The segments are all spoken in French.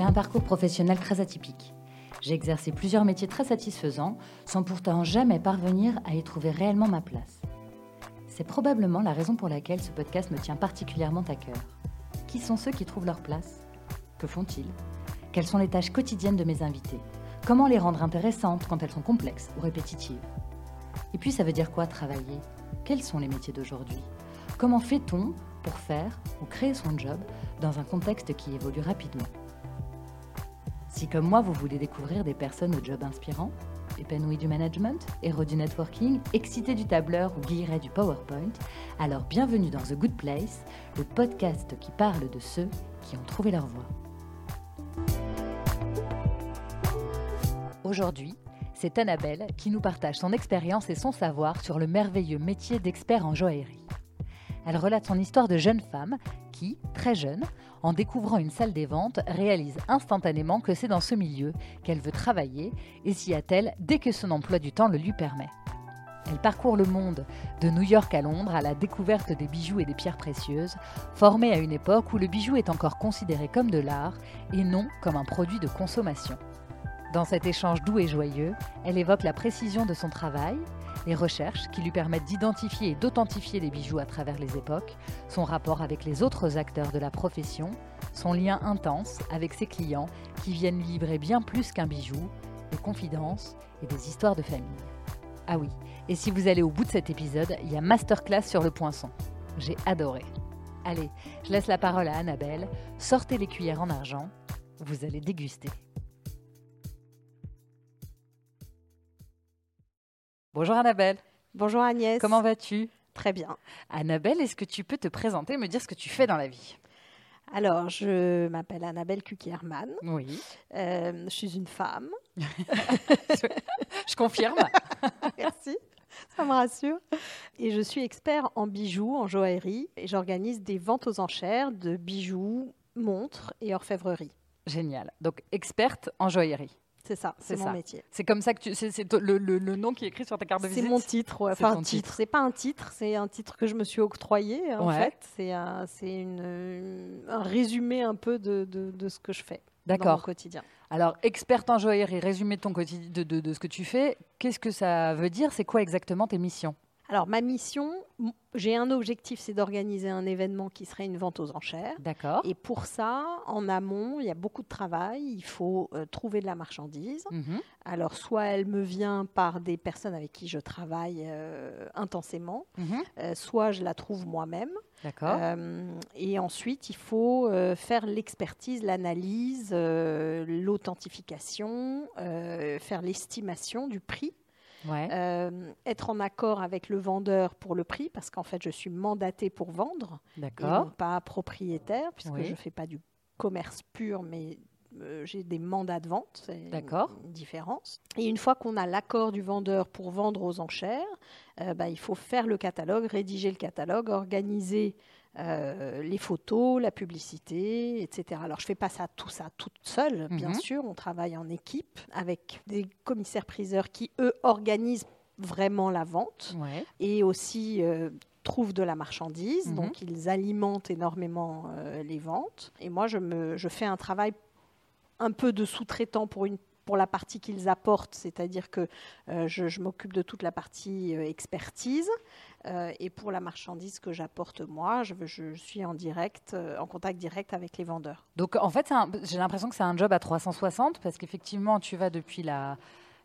J'ai un parcours professionnel très atypique. J'ai exercé plusieurs métiers très satisfaisants sans pourtant jamais parvenir à y trouver réellement ma place. C'est probablement la raison pour laquelle ce podcast me tient particulièrement à cœur. Qui sont ceux qui trouvent leur place? Que font-ils? Quelles sont les tâches quotidiennes de mes invités? Comment les rendre intéressantes quand elles sont complexes ou répétitives? Et puis ça veut dire quoi travailler? Quels sont les métiers d'aujourd'hui? Comment fait-on pour faire ou créer son job dans un contexte qui évolue rapidement? Si comme moi vous voulez découvrir des personnes au job inspirant, épanouies du management, héros du networking, excités du tableur ou guillerets du PowerPoint, alors bienvenue dans The Good Place, le podcast qui parle de ceux qui ont trouvé leur voie. Aujourd'hui, c'est Annabelle qui nous partage son expérience et son savoir sur le merveilleux métier d'expert en joaillerie. Elle relate son histoire de jeune femme qui, très jeune, en découvrant une salle des ventes, réalise instantanément que c'est dans ce milieu qu'elle veut travailler et s'y attelle dès que son emploi du temps le lui permet. Elle parcourt le monde, de New York à Londres, à la découverte des bijoux et des pierres précieuses, formée à une époque où le bijou est encore considéré comme de l'art et non comme un produit de consommation. Dans cet échange doux et joyeux, elle évoque la précision de son travail, les recherches qui lui permettent d'identifier et d'authentifier les bijoux à travers les époques, son rapport avec les autres acteurs de la profession, son lien intense avec ses clients qui viennent livrer bien plus qu'un bijou, des confidences et des histoires de famille. Ah oui, et si vous allez au bout de cet épisode, il y a masterclass sur le poinçon. J'ai adoré. Allez, je laisse la parole à Annabelle. Sortez les cuillères en argent. Vous allez déguster. Bonjour Annabelle. Bonjour Agnès. Comment vas-tu? Très bien. Annabelle, est-ce que tu peux te présenter et me dire ce que tu fais dans la vie? Alors, je m'appelle Annabelle Kukierman. Oui. Euh, je suis une femme. je confirme. Merci. Ça me rassure. Et je suis expert en bijoux, en joaillerie. Et j'organise des ventes aux enchères de bijoux, montres et orfèvrerie. Génial. Donc, experte en joaillerie. C'est ça, c'est mon métier. C'est comme ça que tu, c'est le, le, le, nom qui est écrit sur ta carte de visite. C'est mon titre, ouais. enfin un titre. C'est pas un titre, c'est un titre que je me suis octroyé en fait. C'est un, une, un résumé un peu de, de, de ce que je fais dans mon quotidien. Alors, experte en joaillerie, résumé de ton quotidien, de, de, de ce que tu fais. Qu'est-ce que ça veut dire? C'est quoi exactement tes missions? Alors, ma mission, j'ai un objectif, c'est d'organiser un événement qui serait une vente aux enchères. D'accord. Et pour ça, en amont, il y a beaucoup de travail. Il faut euh, trouver de la marchandise. Mhm. Alors, soit elle me vient par des personnes avec qui je travaille euh, intensément, mhm. euh, soit je la trouve moi-même. D'accord. et ensuite, il faut faire l'expertise, l'analyse, l'authentification, faire l'estimation du prix euh, être en accord avec le vendeur pour le prix, parce qu'en fait, je suis mandatée pour vendre, et non pas propriétaire, puisque je ne fais pas du commerce pur, mais euh, j'ai des mandats de vente, c'est une, différence. Et une fois qu'on a l'accord du vendeur pour vendre aux enchères, euh, bah, il faut faire le catalogue, rédiger le catalogue, organiser euh, les photos, la publicité, etc. Alors je fais pas ça tout ça toute seule, bien mhm. sûr. On travaille en équipe avec des commissaires-priseurs qui eux organisent vraiment la vente et aussi euh, trouvent de la marchandise. Mhm. Donc ils alimentent énormément euh, les ventes. Et moi je me je fais un travail un peu de sous-traitant pour une pour la partie qu'ils apportent, c'est-à-dire que je, m'occupe de toute la partie expertise. Euh, et pour la marchandise que j'apporte moi, je, suis en direct, euh, en contact direct avec les vendeurs. Donc en fait, j'ai l'impression que c'est un job à 360 parce qu'effectivement, tu vas depuis la...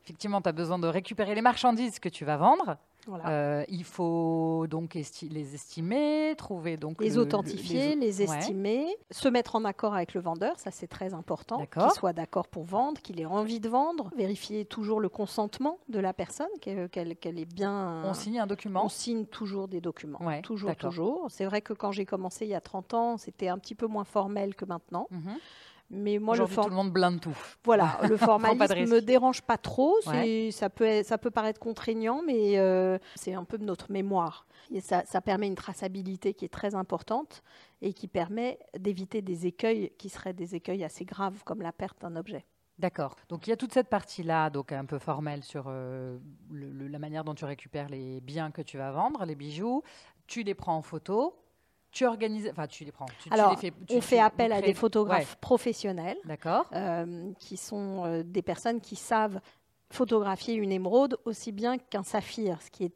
Effectivement, tu as besoin de récupérer les marchandises que tu vas vendre. Euh, il faut donc les estimer, trouver donc les authentifier, les, estimer, se mettre en accord avec le vendeur, ça c'est très important, qu'il soit d'accord pour vendre, qu'il ait envie de vendre, vérifier toujours le consentement de la personne, qu'elle est bien. On signe un document. On signe toujours des documents, toujours, toujours. C'est vrai que quand j'ai commencé il y a 30 ans, c'était un petit peu moins formel que maintenant. Mhm. Mais moi, le tout le monde blinde tout. Voilà, le formalisme ne me dérange pas trop. Ça, peut ça peut paraître contraignant, mais euh, c'est un peu de notre mémoire. Et ça, ça, permet une traçabilité qui est très importante et qui permet d'éviter des écueils qui seraient des écueils assez graves, comme la perte d'un objet. D'accord. Donc il y a toute cette partie-là, donc un peu formelle sur euh, la manière dont tu récupères les biens que tu vas vendre, les bijoux. Tu les prends en photo, tu organises, enfin tu les prends. Alors, on fait appel à des photographes professionnels, d'accord, qui sont des personnes qui savent photographier une émeraude aussi bien qu'un saphir, ce qui est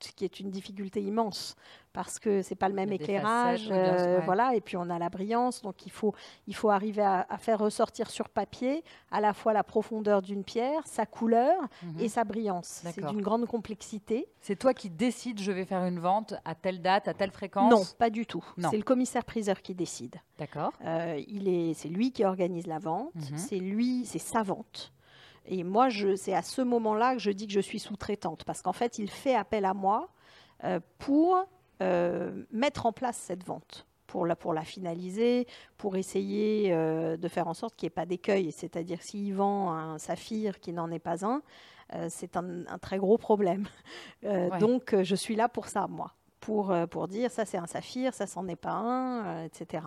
ce qui est une difficulté immense parce que c'est pas le même éclairage, euh, voilà, et puis on a la brillance, donc il faut, il faut arriver à, faire ressortir sur papier à la fois la profondeur d'une pierre, sa couleur mhm. et sa brillance. C'est d'une grande complexité. C'est toi qui décides, je vais faire une vente à telle date, à telle fréquence Non, pas du tout. C'est le commissaire-priseur qui décide. D'accord. Euh, il est, c'est lui qui organise la vente, mhm. c'est lui, c'est sa vente. Et moi, c'est à ce moment-là que je dis que je suis sous-traitante, parce qu'en fait, il fait appel à moi euh, pour euh, mettre en place cette vente, pour la, pour la finaliser, pour essayer euh, de faire en sorte qu'il n'y ait pas d'écueil. C'est-à-dire s'il vend un saphir qui n'en est pas un, c'est un, très gros problème. Donc, je suis là pour ça, moi, pour, pour dire ça c'est un saphir, ça c'en est pas un, etc.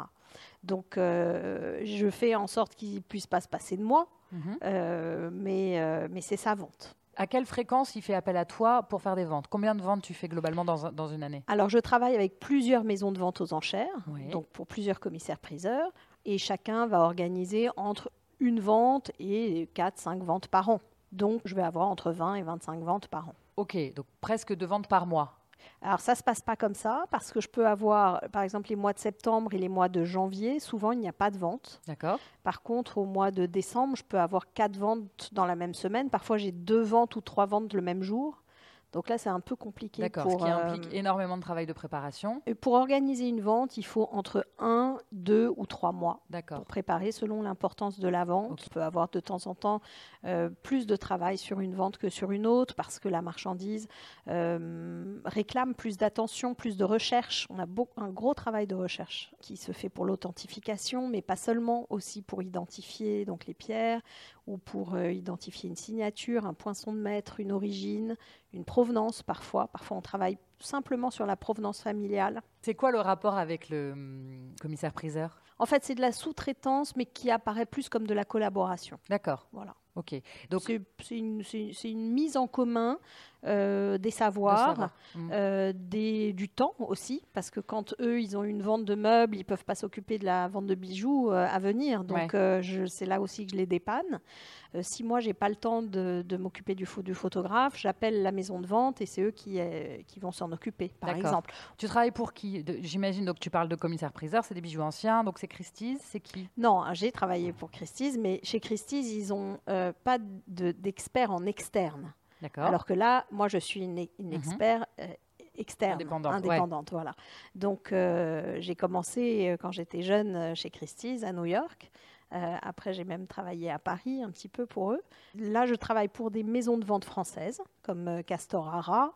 Donc, je fais en sorte qu'il ne puisse pas se passer de moi Mhm. Euh, mais, euh, mais c'est sa vente. À quelle fréquence il fait appel à toi pour faire des ventes? Combien de ventes tu fais globalement dans, dans, une année? Alors, je travaille avec plusieurs maisons de vente aux enchères, donc pour plusieurs commissaires-priseurs, et chacun va organiser entre une vente et 4-5 ventes par an. Donc, je vais avoir entre 20 et 25 ventes par an. Ok, donc presque deux ventes par mois. Alors ça ne se passe pas comme ça parce que je peux avoir, par exemple, les mois de septembre et les mois de janvier, souvent il n'y a pas de vente. D'accord. Par contre, au mois de décembre, je peux avoir quatre ventes dans la même semaine. Parfois, j'ai deux ventes ou trois ventes le même jour. Donc là, c'est un peu compliqué. D'accord, ce qui implique euh, énormément de travail de préparation. Et pour organiser une vente, il faut entre un, deux ou trois mois pour préparer selon l'importance de la vente. On peut avoir de temps en temps euh, plus de travail sur une vente que sur une autre parce que la marchandise euh, réclame plus d'attention, plus de recherche. On a un gros travail de recherche qui se fait pour l'authentification, mais pas seulement, aussi pour identifier donc les pierres ou pour identifier une signature, un poinçon de maître, une origine, une provenance parfois. Parfois, on travaille simplement sur la provenance familiale. C'est quoi le rapport avec le hum, commissaire-priseur? En fait, c'est de la sous-traitance, mais qui apparaît plus comme de la collaboration. D'accord. Voilà. Ok. Donc c'est une, une, mise en commun euh, des savoirs, mmh. euh, des, du temps aussi, parce que quand eux, ils ont une vente de meubles, ils peuvent pas s'occuper de la vente de bijoux euh, à venir. Donc c'est là aussi que je les dépanne. si moi, j'ai pas le temps de, de m'occuper du, du, photographe, j'appelle la maison de vente et c'est eux qui, qui vont s'en occuper, par exemple. Tu travailles pour qui? J'imagine, donc tu parles de commissaire-priseur, c'est des bijoux anciens, donc c'est Christie's, c'est qui? Non, j'ai travaillé pour Christie's, mais chez Christie's, ils ont pas d'experts en externe. Alors que là, moi, je suis une, une mhm. expert euh, externe, indépendante. voilà. Donc, euh, j'ai commencé euh, quand j'étais jeune chez Christie's à New York. après, j'ai même travaillé à Paris un petit peu pour eux. Là, je travaille pour des maisons de vente françaises comme Castorara,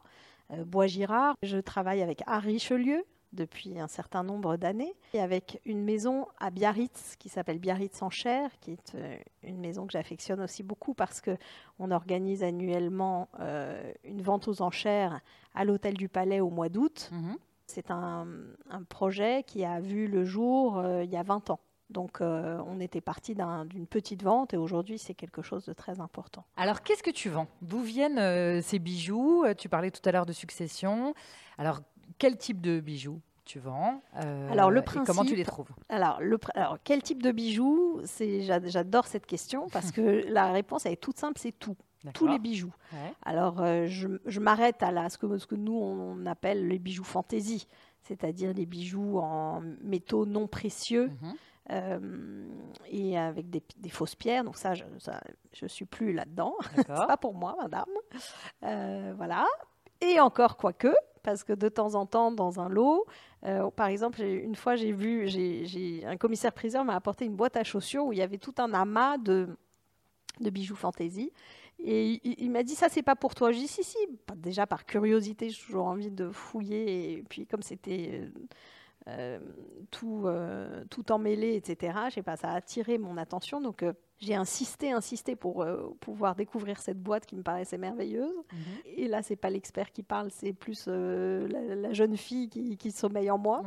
Bois Girard. Je travaille avec Harry Richelieu, depuis un certain nombre d'années, et avec une maison à Biarritz qui s'appelle Biarritz en chair, qui est euh, une maison que j'affectionne aussi beaucoup parce que on organise annuellement euh, une vente aux enchères à l'hôtel du Palais au mois d'août. Mhm. C'est un, projet qui a vu le jour euh, il y a 20 ans. Donc on était parti d'une petite vente et aujourd'hui c'est quelque chose de très important. Alors qu'est-ce que tu vends? D'où viennent ces bijoux? Tu parlais tout à l'heure de succession. Alors quel type de bijoux tu vends euh, Alors le principe, comment tu les trouves alors, le, alors quel type de bijoux C'est j'adore cette question parce que la réponse elle est toute simple, c'est tout. Tous les bijoux. Alors euh, je, m'arrête à la, ce, que, ce que nous on appelle les bijoux fantaisie, c'est-à-dire les bijoux en métaux non précieux. Mhm. Euh, et avec des, fausses pierres. Donc ça, je, ne suis plus là-dedans. C'est pas pour moi, madame. voilà. Et encore quoique, parce que de temps en temps, dans un lot, euh, par exemple, une fois, j'ai vu, un commissaire-priseur m'a apporté une boîte à chaussures où il y avait tout un amas de, de bijoux fantaisie. Et il, m'a dit, ça, c'est pas pour toi. J'ai dit, si, si, déjà par curiosité, j'ai toujours envie de fouiller. Et puis, comme c'était euh, euh, tout, tout emmêlé, etc., je sais pas, ça a attiré mon attention. Donc, j'ai insisté, insisté pour euh, pouvoir découvrir cette boîte qui me paraissait merveilleuse. Mhm. Et là, c'est pas l'expert qui parle, c'est plus euh, la, jeune fille qui, sommeille en moi.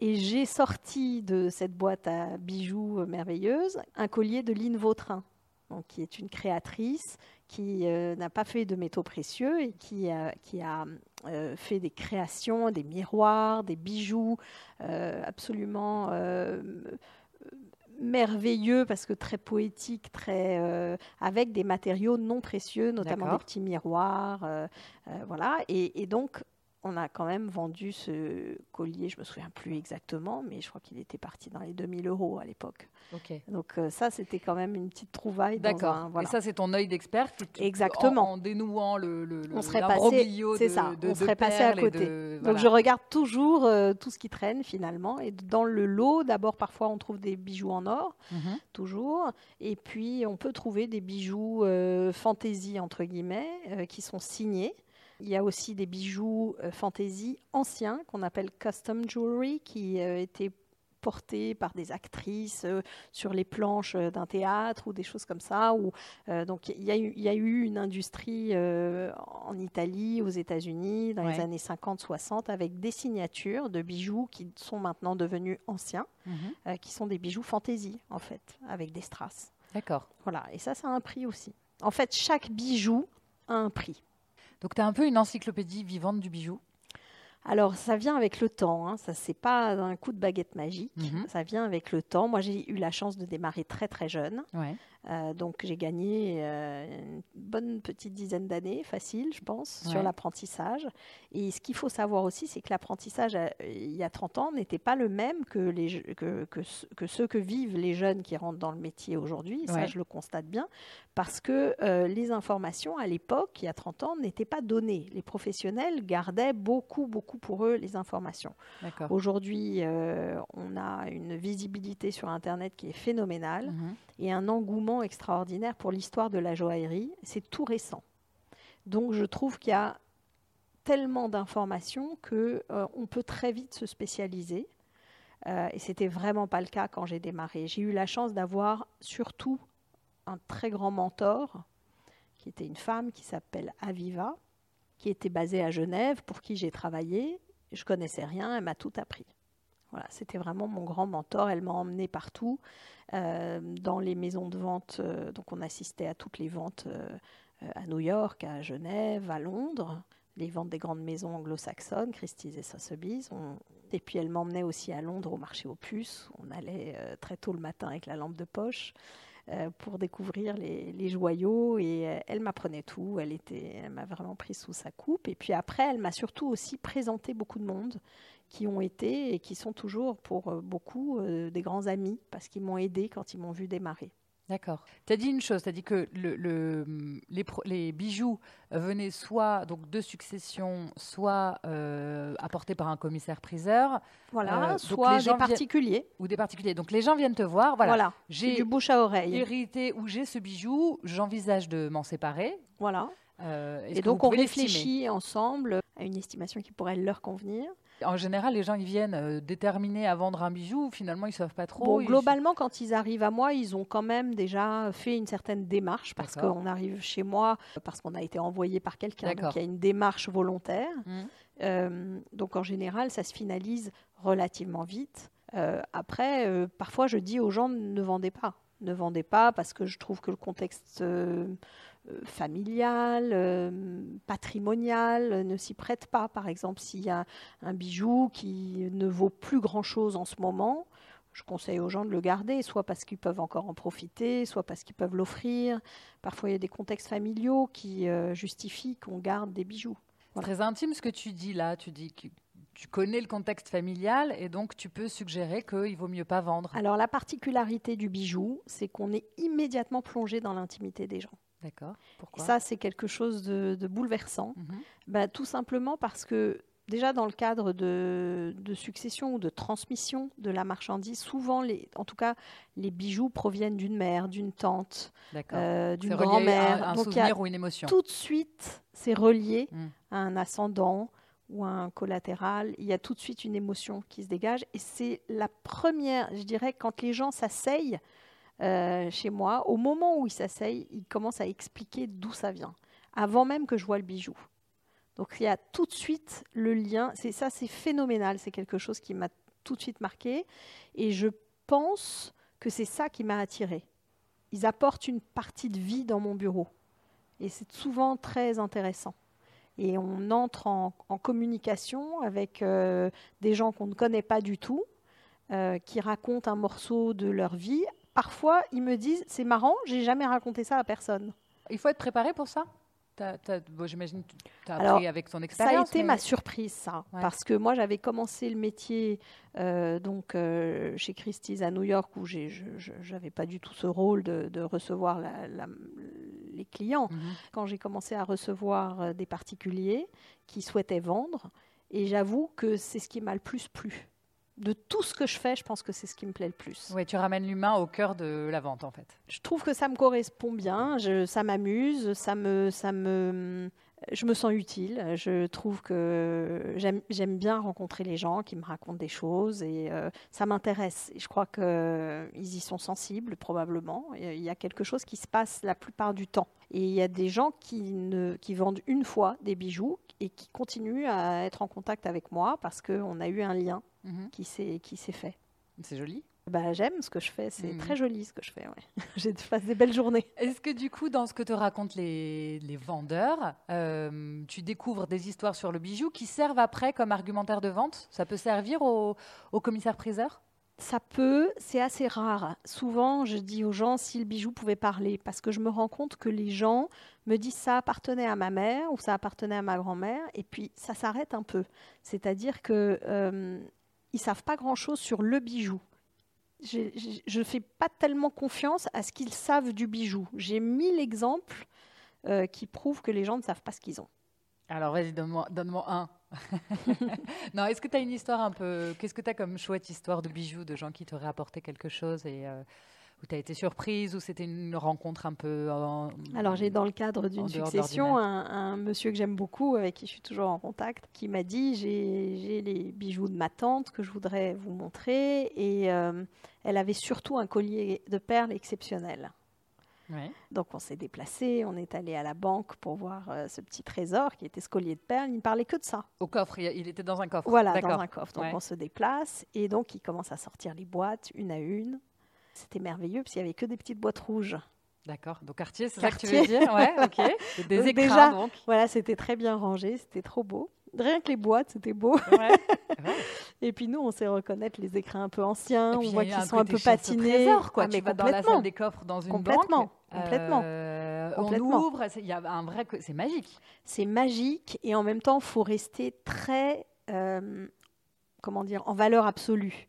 Et j'ai sorti de cette boîte à bijoux euh, merveilleuse un collier de Lynn Vautrin, donc, qui est une créatrice qui n'a pas fait de métaux précieux et qui, qui a fait des créations, des miroirs, des bijoux absolument merveilleux parce que très poétique, très avec des matériaux non précieux, notamment des petits miroirs, voilà. et, donc on a quand même vendu ce collier, je me souviens plus exactement, mais je crois qu'il était parti dans les 2000 euros à l'époque. Donc euh, ça, c'était quand même une petite trouvaille. D'accord. Et ça, c'est ton œil d'expert. Exactement. En, dénouant le, le, on serait passé, c'est ça. on serait passé à côté. Donc je regarde toujours euh, tout ce qui traîne finalement. Et dans le lot, d'abord, parfois, on trouve des bijoux en or, mhm. toujours. Et puis, on peut trouver des bijoux euh, fantaisie entre guillemets, qui sont signés. Il y a aussi des bijoux euh, fantasy anciens qu'on appelle custom jewelry qui euh, étaient portés par des actrices euh, sur les planches d'un théâtre ou des choses comme ça. donc il y, a eu, une industrie en Italie, aux États-Unis, dans les années 50-60, avec des signatures de bijoux qui sont maintenant devenus anciens, mhm. qui sont des bijoux fantaisie en fait, avec des strass. D'accord. Voilà, et ça, ça a un prix aussi. En fait, chaque bijou a un prix. Donc tu as un peu une encyclopédie vivante du bijou alors, ça vient avec le temps. Hein. Ça, c'est pas un coup de baguette magique. Mhm. Ça vient avec le temps. Moi, j'ai eu la chance de démarrer très très jeune. Euh, donc j'ai gagné euh, une bonne petite dizaine d'années, facile, je pense, sur l'apprentissage. Et ce qu'il faut savoir aussi, c'est que l'apprentissage, euh, il y a 30 ans, n'était pas le même que, les, que, que, ceux que vivent les jeunes qui rentrent dans le métier aujourd'hui. Ça, je le constate bien. Parce que les informations, à l'époque, il y a 30 ans, n'étaient pas données. Les professionnels gardaient beaucoup, beaucoup pour eux les informations. Aujourd'hui, on a une visibilité sur Internet qui est phénoménale. Mhm et un engouement extraordinaire pour l'histoire de la joaillerie. C'est tout récent. Donc je trouve qu'il y a tellement d'informations que euh, on peut très vite se spécialiser. Euh, et c'était vraiment pas le cas quand j'ai démarré. J'ai eu la chance d'avoir surtout un très grand mentor, qui était une femme qui s'appelle Aviva, qui était basée à Genève, pour qui j'ai travaillé. Je connaissais rien, elle m'a tout appris. C'était vraiment mon grand mentor. Elle m'a emmené partout. Euh, dans les maisons de vente. Euh, donc on assistait à toutes les ventes euh, à New York, à Genève, à Londres, les ventes des grandes maisons anglo-saxonnes, Christie's et Sotheby's. Et puis elle m'emmenait aussi à Londres au marché aux puces. On allait très tôt le matin avec la lampe de poche. Pour découvrir les, joyaux et elle m'apprenait tout. Elle était, elle m'a vraiment pris sous sa coupe. Et puis après, elle m'a surtout aussi présenté beaucoup de monde qui ont été et qui sont toujours pour euh, beaucoup euh, des grands amis parce qu'ils m'ont aidé quand ils m'ont vu démarrer. D'accord. Tu as dit une chose, tu as dit que le, les, les, bijoux venaient soit donc de succession, soit euh, apportés par un commissaire-priseur. Voilà, soit des particuliers. Ou des particuliers. Donc les gens viennent te voir. Voilà, voilà. j'ai du bouche à oreille. hérité ou j'ai ce bijou, j'envisage de m'en séparer. Voilà. Et donc on réfléchit ensemble à une estimation qui pourrait leur convenir. En général, les gens ils viennent euh, déterminés à vendre un bijou. Finalement, ils savent pas trop. Bon, globalement, quand ils arrivent à moi, ils ont quand même déjà fait une certaine démarche parce qu'on arrive chez moi parce qu'on a été envoyé par quelqu'un. Donc il y a une démarche volontaire. Mmh. Euh, donc en général, ça se finalise relativement vite. Euh, après, parfois, je dis aux gens ne vendez pas, ne vendez pas parce que je trouve que le contexte euh, familial, euh, patrimonial ne s'y prête pas. Par exemple, s'il y a un bijou qui ne vaut plus grand-chose en ce moment, je conseille aux gens de le garder, soit parce qu'ils peuvent encore en profiter, soit parce qu'ils peuvent l'offrir. Parfois, il y a des contextes familiaux qui euh, justifient qu'on garde des bijoux. Très intime ce que tu dis là. Tu dis que tu connais le contexte familial et donc tu peux suggérer qu'il vaut mieux pas vendre. Alors la particularité du bijou, c'est qu'on est immédiatement plongé dans l'intimité des gens. D'accord. Pourquoi? Ça, c'est quelque chose de, bouleversant. Mhm. Bah, tout simplement parce que déjà dans le cadre de, succession ou de transmission de la marchandise, souvent, les, en tout cas, les bijoux proviennent d'une mère, d'une tante, euh, d'une grand-mère. Un, un souvenir ou une émotion. Tout de suite, c'est relié mm. à un ascendant ou à un collatéral. Il y a tout de suite une émotion qui se dégage. Et c'est la première, je dirais, quand les gens s'asseyent euh, chez moi, au moment où il s'asseye, il commence à expliquer d'où ça vient, avant même que je vois le bijou. Donc il y a tout de suite le lien. C'est ça, c'est phénoménal. C'est quelque chose qui m'a tout de suite marqué, et je pense que c'est ça qui m'a attiré. Ils apportent une partie de vie dans mon bureau. Et c'est souvent très intéressant. Et on entre en, communication avec euh, des gens qu'on ne connaît pas du tout, euh, qui racontent un morceau de leur vie. Parfois, ils me disent C'est marrant, j'ai jamais raconté ça à personne. Il faut être préparé pour ça? J'imagine que tu as appris avec ton expérience. Ça a été ma surprise, ça. Parce que moi, j'avais commencé le métier euh, donc, euh, chez Christie's à New York, où je n'avais pas du tout ce rôle de, recevoir les clients. Mhm. Quand j'ai commencé à recevoir euh, des particuliers qui souhaitaient vendre, et j'avoue que c'est ce qui m'a le plus plu de tout ce que je fais, je pense que c'est ce qui me plaît le plus. Oui, tu ramènes l'humain au cœur de la vente, en fait. Je trouve que ça me correspond bien, ça m'amuse, ça me, ça me, je me sens utile. Je trouve que j'aime bien rencontrer les gens qui me racontent des choses et euh, ça m'intéresse. je crois qu'ils euh, y sont sensibles, probablement. Il y a quelque chose qui se passe la plupart du temps. Et il y a des gens qui, ne, qui vendent une fois des bijoux et qui continuent à être en contact avec moi parce qu'on a eu un lien Mhm. qui s'est fait. C'est joli. Bah, j'aime ce que je fais, c'est mhm. très joli ce que je fais. Ouais. je passe des belles journées. Est-ce que du coup, dans ce que te racontent les, les vendeurs, euh, tu découvres des histoires sur le bijou qui servent après comme argumentaire de vente? Ça peut servir au, au commissaire-priseur? Ça peut, c'est assez rare. Souvent, je dis aux gens si le bijou pouvait parler, parce que je me rends compte que les gens me disent ça appartenait à ma mère ou ça appartenait à ma grand-mère, et puis ça s'arrête un peu. C'est-à-dire que euh, ils savent pas grand-chose sur le bijou. Je ne fais pas tellement confiance à ce qu'ils savent du bijou. J'ai mille exemples euh, qui prouvent que les gens ne savent pas ce qu'ils ont. Alors vas-y, donne-moi donne un. non, est-ce que tu as une histoire un peu... Qu'est-ce que tu as comme chouette histoire de bijoux, de gens qui t'auraient apporté quelque chose et euh, où tu as été surprise, ou c'était une rencontre un peu... Alors j'ai dans le cadre d'une succession un, monsieur que j'aime beaucoup, avec qui je suis toujours en contact, qui m'a dit j'ai les bijoux de ma tante que je voudrais vous montrer, et euh, elle avait surtout un collier de perles exceptionnel. Donc on s'est déplacé, on est allé à la banque pour voir euh, ce petit trésor qui était ce collier de perles. Il ne parlait que de ça. Au coffre, il était dans un coffre. Voilà, dans un coffre. Donc on se déplace et donc il commence à sortir les boîtes une à une. C'était merveilleux parce qu'il n'y avait que des petites boîtes rouges. D'accord. Donc quartier, c'est ça que tu veux dire Ouais, ok. Des écrans, déjà, donc. Voilà, c'était très bien rangé, c'était trop beau. Rien que les boîtes, c'était beau. Ouais. et puis nous, on sait reconnaître les écrins un peu anciens, on voit qu'ils sont un peu patinés. Trésor, quoi. Ah, tu vas dans la salle des coffres dans une complètement, banque. Complètement. Euh, complètement. On ouvre, il y a un vrai, c'est magique. C'est magique et en même temps, il faut rester très, euh, comment dire, en valeur absolue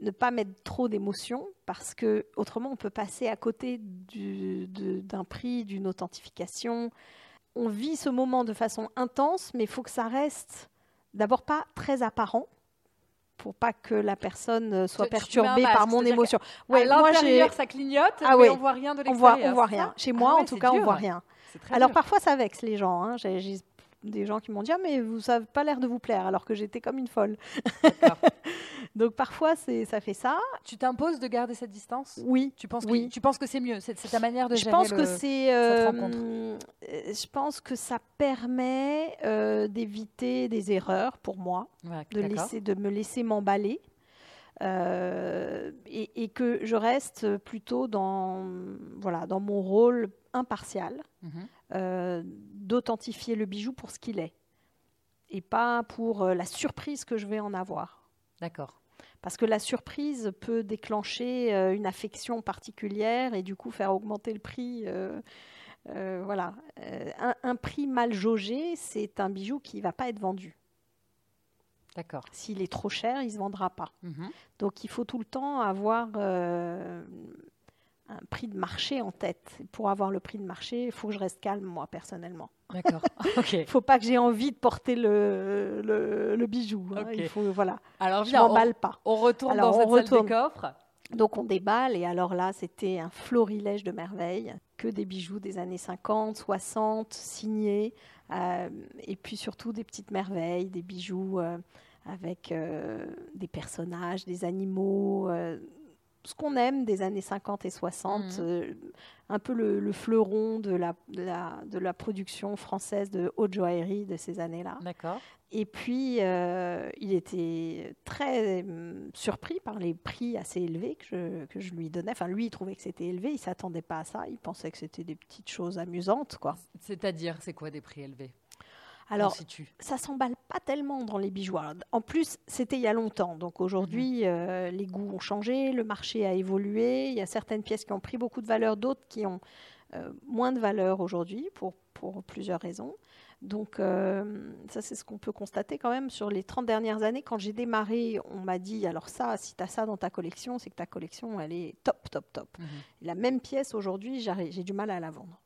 ne pas mettre trop d'émotions parce que autrement on peut passer à côté d'un prix, d'une authentification. On vit ce moment de façon intense, mais il faut que ça reste d'abord pas très apparent pour pas que la personne soit perturbée par mon émotion. Ouais, moi ça clignote, ah, mais on voit rien de l'extérieur. On voit, voit rien. Chez moi, ah en tout cas, on voit rien. Alors parfois, ça vexe les gens. Hein. J'ai des gens qui m'ont dit ah, mais vous n'avez pas l'air de vous plaire alors que j'étais comme une folle. Donc parfois ça fait ça. Tu t'imposes de garder cette distance? Oui. Tu penses oui. que tu penses que c'est mieux C'est ta manière de je pense que c'est euh, euh, je pense que ça permet euh, d'éviter des erreurs pour moi, de laisser de me laisser m'emballer. et, que je reste plutôt dans, voilà, dans mon rôle impartial. Mhm. Euh, d'authentifier le bijou pour ce qu'il est et pas pour euh, la surprise que je vais en avoir. D'accord. Parce que la surprise peut déclencher euh, une affection particulière et du coup faire augmenter le prix. voilà. Un, prix mal jaugé, c'est un bijou qui ne va pas être vendu. D'accord. S'il est trop cher, il ne se vendra pas. Mhm. Donc il faut tout le temps avoir un prix de marché en tête. Pour avoir le prix de marché, il faut que je reste calme, moi, personnellement. D'accord. Il ne faut pas que j'ai envie de porter le, le, bijou. Hein. Il faut, voilà. Alors, je m'emballe pas. On retourne dans cette salle des coffres. Donc, on déballe. Et alors là, c'était un florilège de merveilles. Que des bijoux des années 50, 60, signés. Euh, et puis, surtout, des petites merveilles, des bijoux euh, avec euh, des personnages, des animaux ce qu'on aime des années 50 et 60, mmh. euh, un peu le, fleuron de la, de la, production française de haute joaillerie de ces années-là. D'accord. Et puis, euh, il était très hum, surpris par les prix assez élevés que je, que je lui donnais. Enfin, lui, il trouvait que c'était élevé, il ne s'attendait pas à ça, il pensait que c'était des petites choses amusantes. quoi. C'est-à-dire, c'est quoi des prix élevés? Alors, ça s'emballe pas tellement dans les bijoux. en plus, c'était il y a longtemps. Donc aujourd'hui, mhm. euh, les goûts ont changé, le marché a évolué. Il y a certaines pièces qui ont pris beaucoup de valeur, d'autres qui ont euh, moins de valeur aujourd'hui pour, pour plusieurs raisons. Donc euh, ça, c'est ce qu'on peut constater quand même sur les 30 dernières années. Quand j'ai démarré, on m'a dit, alors ça, si tu as ça dans ta collection, c'est que ta collection, elle est top, top, top. Mhm. La même pièce, aujourd'hui, j'ai du mal à la vendre.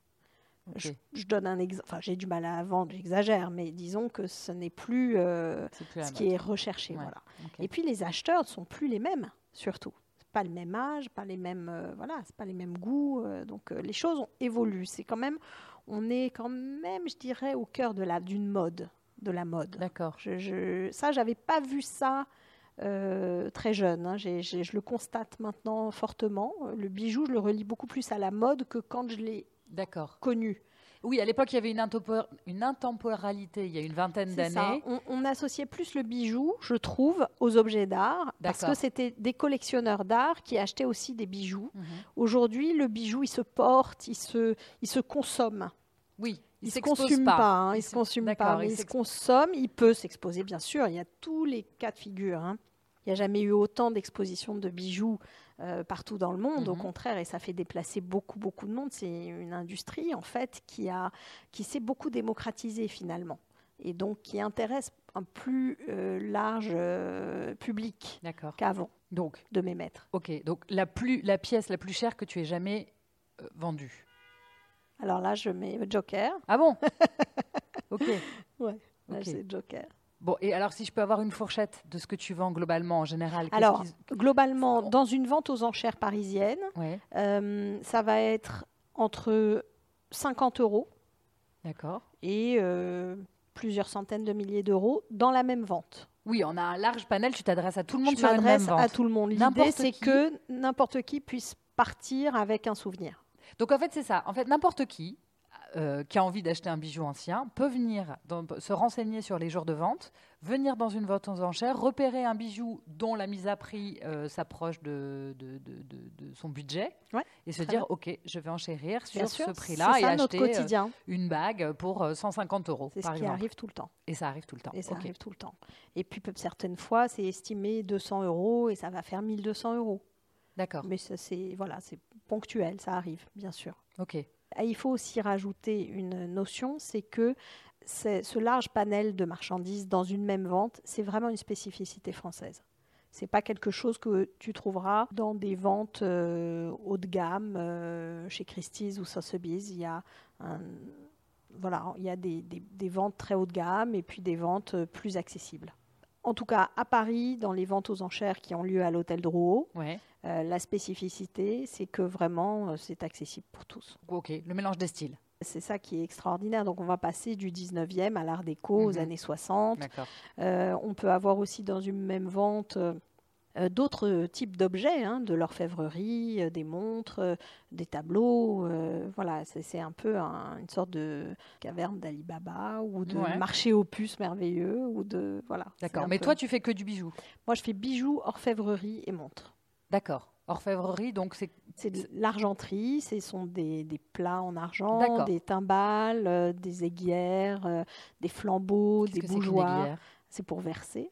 Je, donne un exemple. Enfin, j'ai du mal à vendre, j'exagère, mais disons que ce n'est plus, euh, ce qui est recherché. Voilà. Et puis les acheteurs ne sont plus les mêmes, surtout. Pas le même âge, pas les mêmes, euh, voilà, c'est pas les mêmes goûts. Euh, donc les choses ont évolué. C'est quand même, on est quand même, je dirais, au cœur de la d'une mode, de la mode. D'accord. Je, je, ça, j'avais pas vu ça. très jeune. Hein. je le constate maintenant fortement. Le bijou, je le relie beaucoup plus à la mode que quand je l'ai D'accord. connu. Oui, à l'époque, il y avait une, une, intemporalité, il y a une vingtaine d'années. On, associait plus le bijou, je trouve, aux objets d'art, parce que c'était des collectionneurs d'art qui achetaient aussi des bijoux. Mhm. Aujourd'hui, le bijou, il se porte, il se, il se consomme. Oui, il ne se consume pas. Hein, il, se consume pas, mais il, se consomme, il peut s'exposer, bien sûr. Il y a tous les cas de figure. Hein. Il n'y a jamais eu autant d'expositions de bijoux euh, partout dans le monde. Au mhm. contraire, et ça fait déplacer beaucoup, beaucoup de monde. C'est une industrie, en fait, qui, a, qui s'est beaucoup démocratisée, finalement. Et donc, qui intéresse un plus euh, large euh, public qu'avant donc, de mes maîtres. Ok, donc la, plus, la pièce la plus chère que tu aies jamais vendue Alors là, je mets Joker. Ah bon Ok. Ouais, c'est Joker. Bon, et alors si je peux avoir une fourchette de ce que tu vends globalement en général Alors, globalement, dans une vente aux enchères parisienne, euh, ça va être entre 50 euros D'accord. et euh, plusieurs centaines de milliers d'euros dans la même vente. Oui, on a un large panel, tu t'adresses à tout le monde je sur une même vente. à tout le monde. L'idée, c'est que n'importe qui puisse partir avec un souvenir. Donc en fait, c'est ça. En fait, n'importe qui, euh, qui a envie d'acheter un bijou ancien peut venir se renseigner sur les jours de vente, venir dans une vente aux enchères, repérer un bijou dont la mise à prix euh, s'approche de, de, son budget et se dire ok, je vais enchérir sur ce prix-là et acheter euh, une bague pour 150 euros. C'est ce qui arrive tout le temps. Et ça arrive tout le temps. Et ça arrive tout le temps. Et puis certaines fois, c'est estimé 200 euros et ça va faire 1200 euros. D'accord. Mais c'est voilà, c'est ponctuel, ça arrive, bien sûr. Ok. Il faut aussi rajouter une notion, c'est que ce large panel de marchandises dans une même vente, c'est vraiment une spécificité française. C'est pas quelque chose que tu trouveras dans des ventes euh, haut de gamme euh, chez Christie's ou Sotheby's. Il y a voilà, il y a des, ventes très haut de gamme et puis des ventes euh, plus accessibles. En tout cas, à Paris, dans les ventes aux enchères qui ont lieu à l'hôtel Drouot, ouais. Euh, la spécificité, c'est que vraiment, euh, c'est accessible pour tous. Ok, le mélange des styles. C'est ça qui est extraordinaire. Donc, on va passer du 19e à l'art déco aux mhm. années 60. Euh, on peut avoir aussi dans une même vente d'autres types d'objets, hein, de l'orfèvrerie, des montres, des tableaux. voilà, c'est un peu une sorte de caverne d'Alibaba ou de marché aux puces merveilleux. Ou de, voilà, D'accord, mais toi, tu fais que du bijou Moi, je fais bijoux, orfèvrerie et montres. D'accord. Orfèvrerie, donc c'est. C'est de l'argenterie, ce sont des, plats en argent, des timbales, euh, des aiguières, euh, des flambeaux, des bougeoirs. C'est pour verser.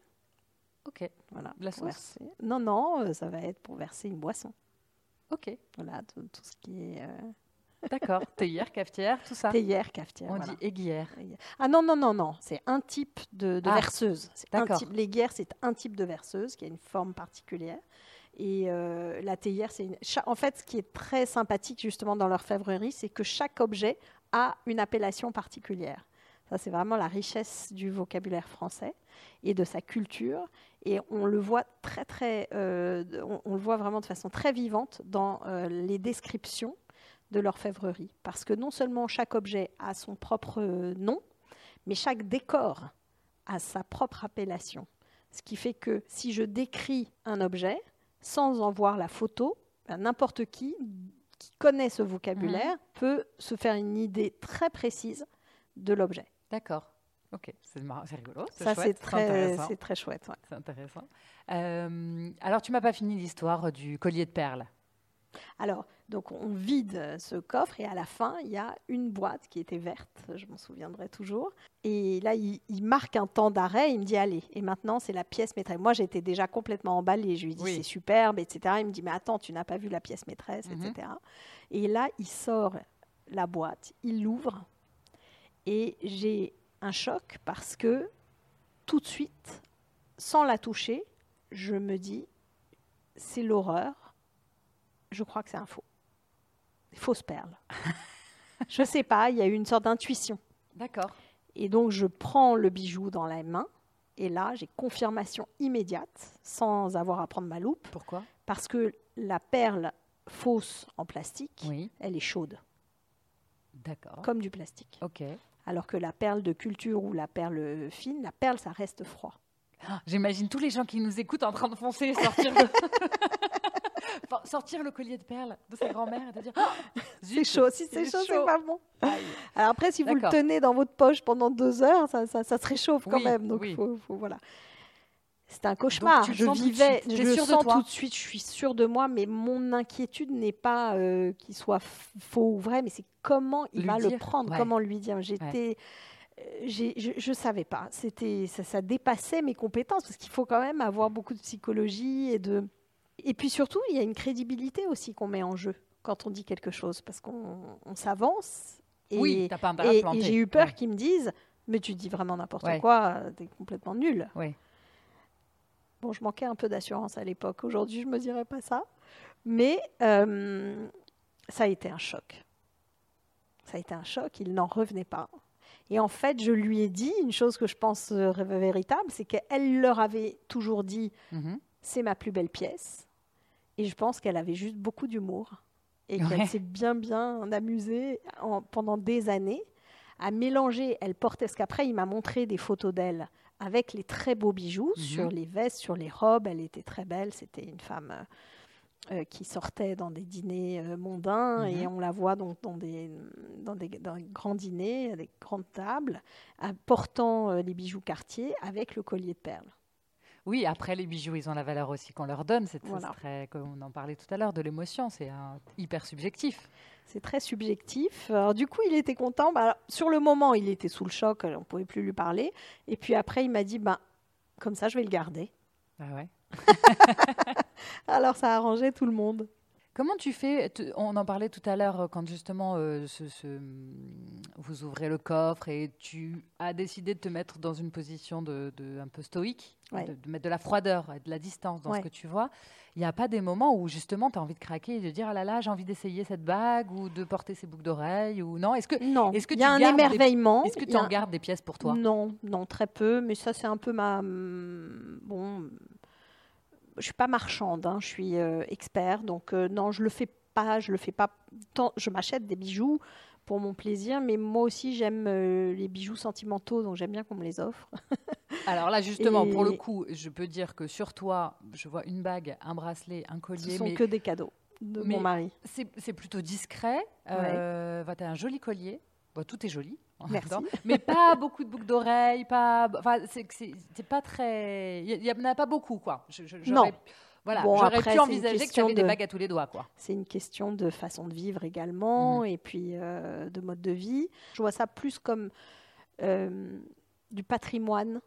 Ok. Voilà. La sauce Non, non, euh, ça va être pour verser une boisson. Ok. Voilà, tout, ce qui est. D'accord. Théière, cafetière, tout ça. Théière, cafetière. On dit aiguière. Ah non, non, non, non. C'est un type de, de ah, verseuse. D'accord. L'aiguière, c'est un type de verseuse qui a une forme particulière. Et euh, la théière, c'est en fait ce qui est très sympathique justement dans l'orfèvrerie, c'est que chaque objet a une appellation particulière. Ça, c'est vraiment la richesse du vocabulaire français et de sa culture. Et on le voit très, très, euh, on, le voit vraiment de façon très vivante dans euh, les descriptions de l'orfèvrerie. Parce que non seulement chaque objet a son propre nom, mais chaque décor a sa propre appellation. Ce qui fait que si je décris un objet, sans en voir la photo, ben, n'importe qui qui connaît ce vocabulaire mhm. peut se faire une idée très précise de l'objet. D'accord. Ok, c'est rigolo. Ça, c'est très, c'est très chouette. C'est intéressant. Euh, alors, tu m'as pas fini l'histoire du collier de perles. Alors, donc on vide ce coffre et à la fin, il y a une boîte qui était verte, je m'en souviendrai toujours. Et là, il, marque un temps d'arrêt, il me dit allez, et maintenant c'est la pièce maîtresse. Moi, j'étais déjà complètement emballée, je lui dis c'est superbe, etc. Il me dit mais attends, tu n'as pas vu la pièce maîtresse, etc. Mhm. Et là, il sort la boîte, il l'ouvre, et j'ai un choc parce que tout de suite, sans la toucher, je me dis c'est l'horreur, je crois que c'est un faux fausse perle. je ne sais pas, il y a eu une sorte d'intuition. D'accord. Et donc, je prends le bijou dans la main. Et là, j'ai confirmation immédiate, sans avoir à prendre ma loupe. Pourquoi? Parce que la perle fausse en plastique, elle est chaude. D'accord. Comme du plastique. Ok. Alors que la perle de culture ou la perle fine, la perle, ça reste froid. Ah, j'imagine tous les gens qui nous écoutent en train de foncer sortir sortir le collier de perles de sa grand-mère et de dire oh, c'est chaud, si c'est chaud, c'est pas bon. Alors après, si vous le tenez dans votre poche pendant deux heures, ça, ça, ça se réchauffe quand même. Donc faut, voilà. C'est un cauchemar. je vivais, je sens tout de suite, je suis sûre de moi, mais mon inquiétude n'est pas euh, qu'il soit faux ou vrai, mais c'est comment il va le prendre, comment lui dire. J'étais. Euh, je ne savais pas. C'était, ça, ça, dépassait mes compétences parce qu'il faut quand même avoir beaucoup de psychologie et de, et puis surtout, il y a une crédibilité aussi qu'on met en jeu quand on dit quelque chose, parce qu'on s'avance. Et, oui, pas et, et j'ai eu peur qu'ils me disent, mais tu dis vraiment n'importe quoi, tu es complètement nul. Oui. Bon, je manquais un peu d'assurance à l'époque. Aujourd'hui, je ne me dirais pas ça. Mais euh, ça a été un choc. Ça a été un choc, il n'en revenait pas. Et en fait, je lui ai dit une chose que je pense euh, véritable, c'est qu'elle leur avait toujours dit, mhm. c'est ma plus belle pièce. Et je pense qu'elle avait juste beaucoup d'humour et qu'elle s'est bien, bien amusée pendant des années à mélanger. Elle portait, ce qu'après, il m'a montré des photos d'elle avec les très beaux bijoux mhm. sur les vestes, sur les robes. Elle était très belle. C'était une femme euh, euh, qui sortait dans des dîners euh, mondains et mhm. on la voit donc dans des, dans des, dans des grands dîners, des grandes tables, portant les bijoux Cartier avec le collier de perles. Oui, après les bijoux, ils ont la valeur aussi qu'on leur donne. C'est très, comme on en parlait tout à l'heure, de l'émotion. C'est hyper subjectif. C'est très subjectif. Alors, du coup, il était content. Bah, sur le moment, il était sous le choc. On ne pouvait plus lui parler. Et puis après, il m'a dit, bah, comme ça, je vais le garder. Ah ouais. Alors, ça a arrangé tout le monde. Comment tu fais On en parlait tout à l'heure quand justement euh, vous ouvrez le coffre et tu as décidé de te mettre dans une position de, un peu stoïque, de, mettre de la froideur et de la distance dans ce que tu vois. Il n'y a pas des moments où justement tu as envie de craquer et de dire ah là là j'ai envie d'essayer cette bague ou de porter ces boucles d'oreilles ou non Est-ce que non Est-ce que il y a un émerveillement Est-ce que tu en gardes des pièces pour toi? Non, non très peu. Mais ça c'est un peu ma bon je suis pas marchande, hein, je suis euh, expert, donc euh, non, je le fais pas, je le fais pas. Tant, je m'achète des bijoux pour mon plaisir, mais moi aussi j'aime euh, les bijoux sentimentaux, donc j'aime bien qu'on me les offre. Alors là, justement, pour le coup, je peux dire que sur toi, je vois une bague, un bracelet, un collier. Ce sont que des cadeaux de mon mari. C'est plutôt discret. Ouais. tu as un joli collier. tout est joli. Merci. Mais pas beaucoup de boucles d'oreilles, pas. Enfin, c'est pas très. Il n'y en a pas beaucoup, quoi. non. Voilà, j'aurais pu envisager que tu avais des bagues à tous les doigts, quoi. C'est une question de façon de vivre également, mhm. et puis euh, de mode de vie. Je vois ça plus comme euh, du patrimoine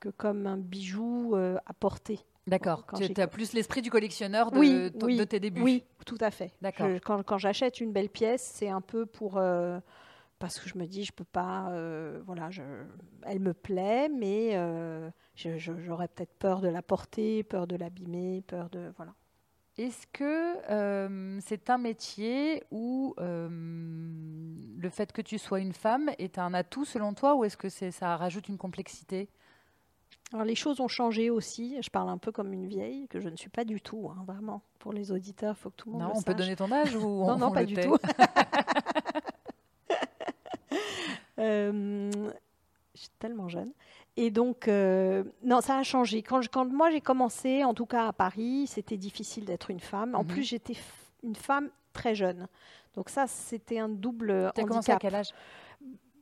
que comme un bijou euh, à porter. D'accord. Tu as plus l'esprit du collectionneur de, de, tes débuts. Oui, tout à fait. D'accord. Quand, quand j'achète une belle pièce, c'est un peu pour parce que je me dis je peux pas euh, voilà je, elle me plaît mais euh, j'aurais peut-être peur de la porter peur de l'abîmer peur de voilà est-ce que euh, c'est un métier où le fait que tu sois une femme est un atout selon toi ou est-ce que ça rajoute une complexité? Alors les choses ont changé aussi. Je parle un peu comme une vieille, que je ne suis pas du tout, hein, vraiment. Pour les auditeurs, il faut que tout le monde non, le on peut donner ton âge ou Non, non, pas du tout. Euh, je suis tellement jeune. Et donc, euh, non, ça a changé. Quand, quand moi j'ai commencé, en tout cas à Paris, c'était difficile d'être une femme. En mhm. plus, j'étais une femme très jeune. Donc ça, c'était un double handicap. commencé à quel âge?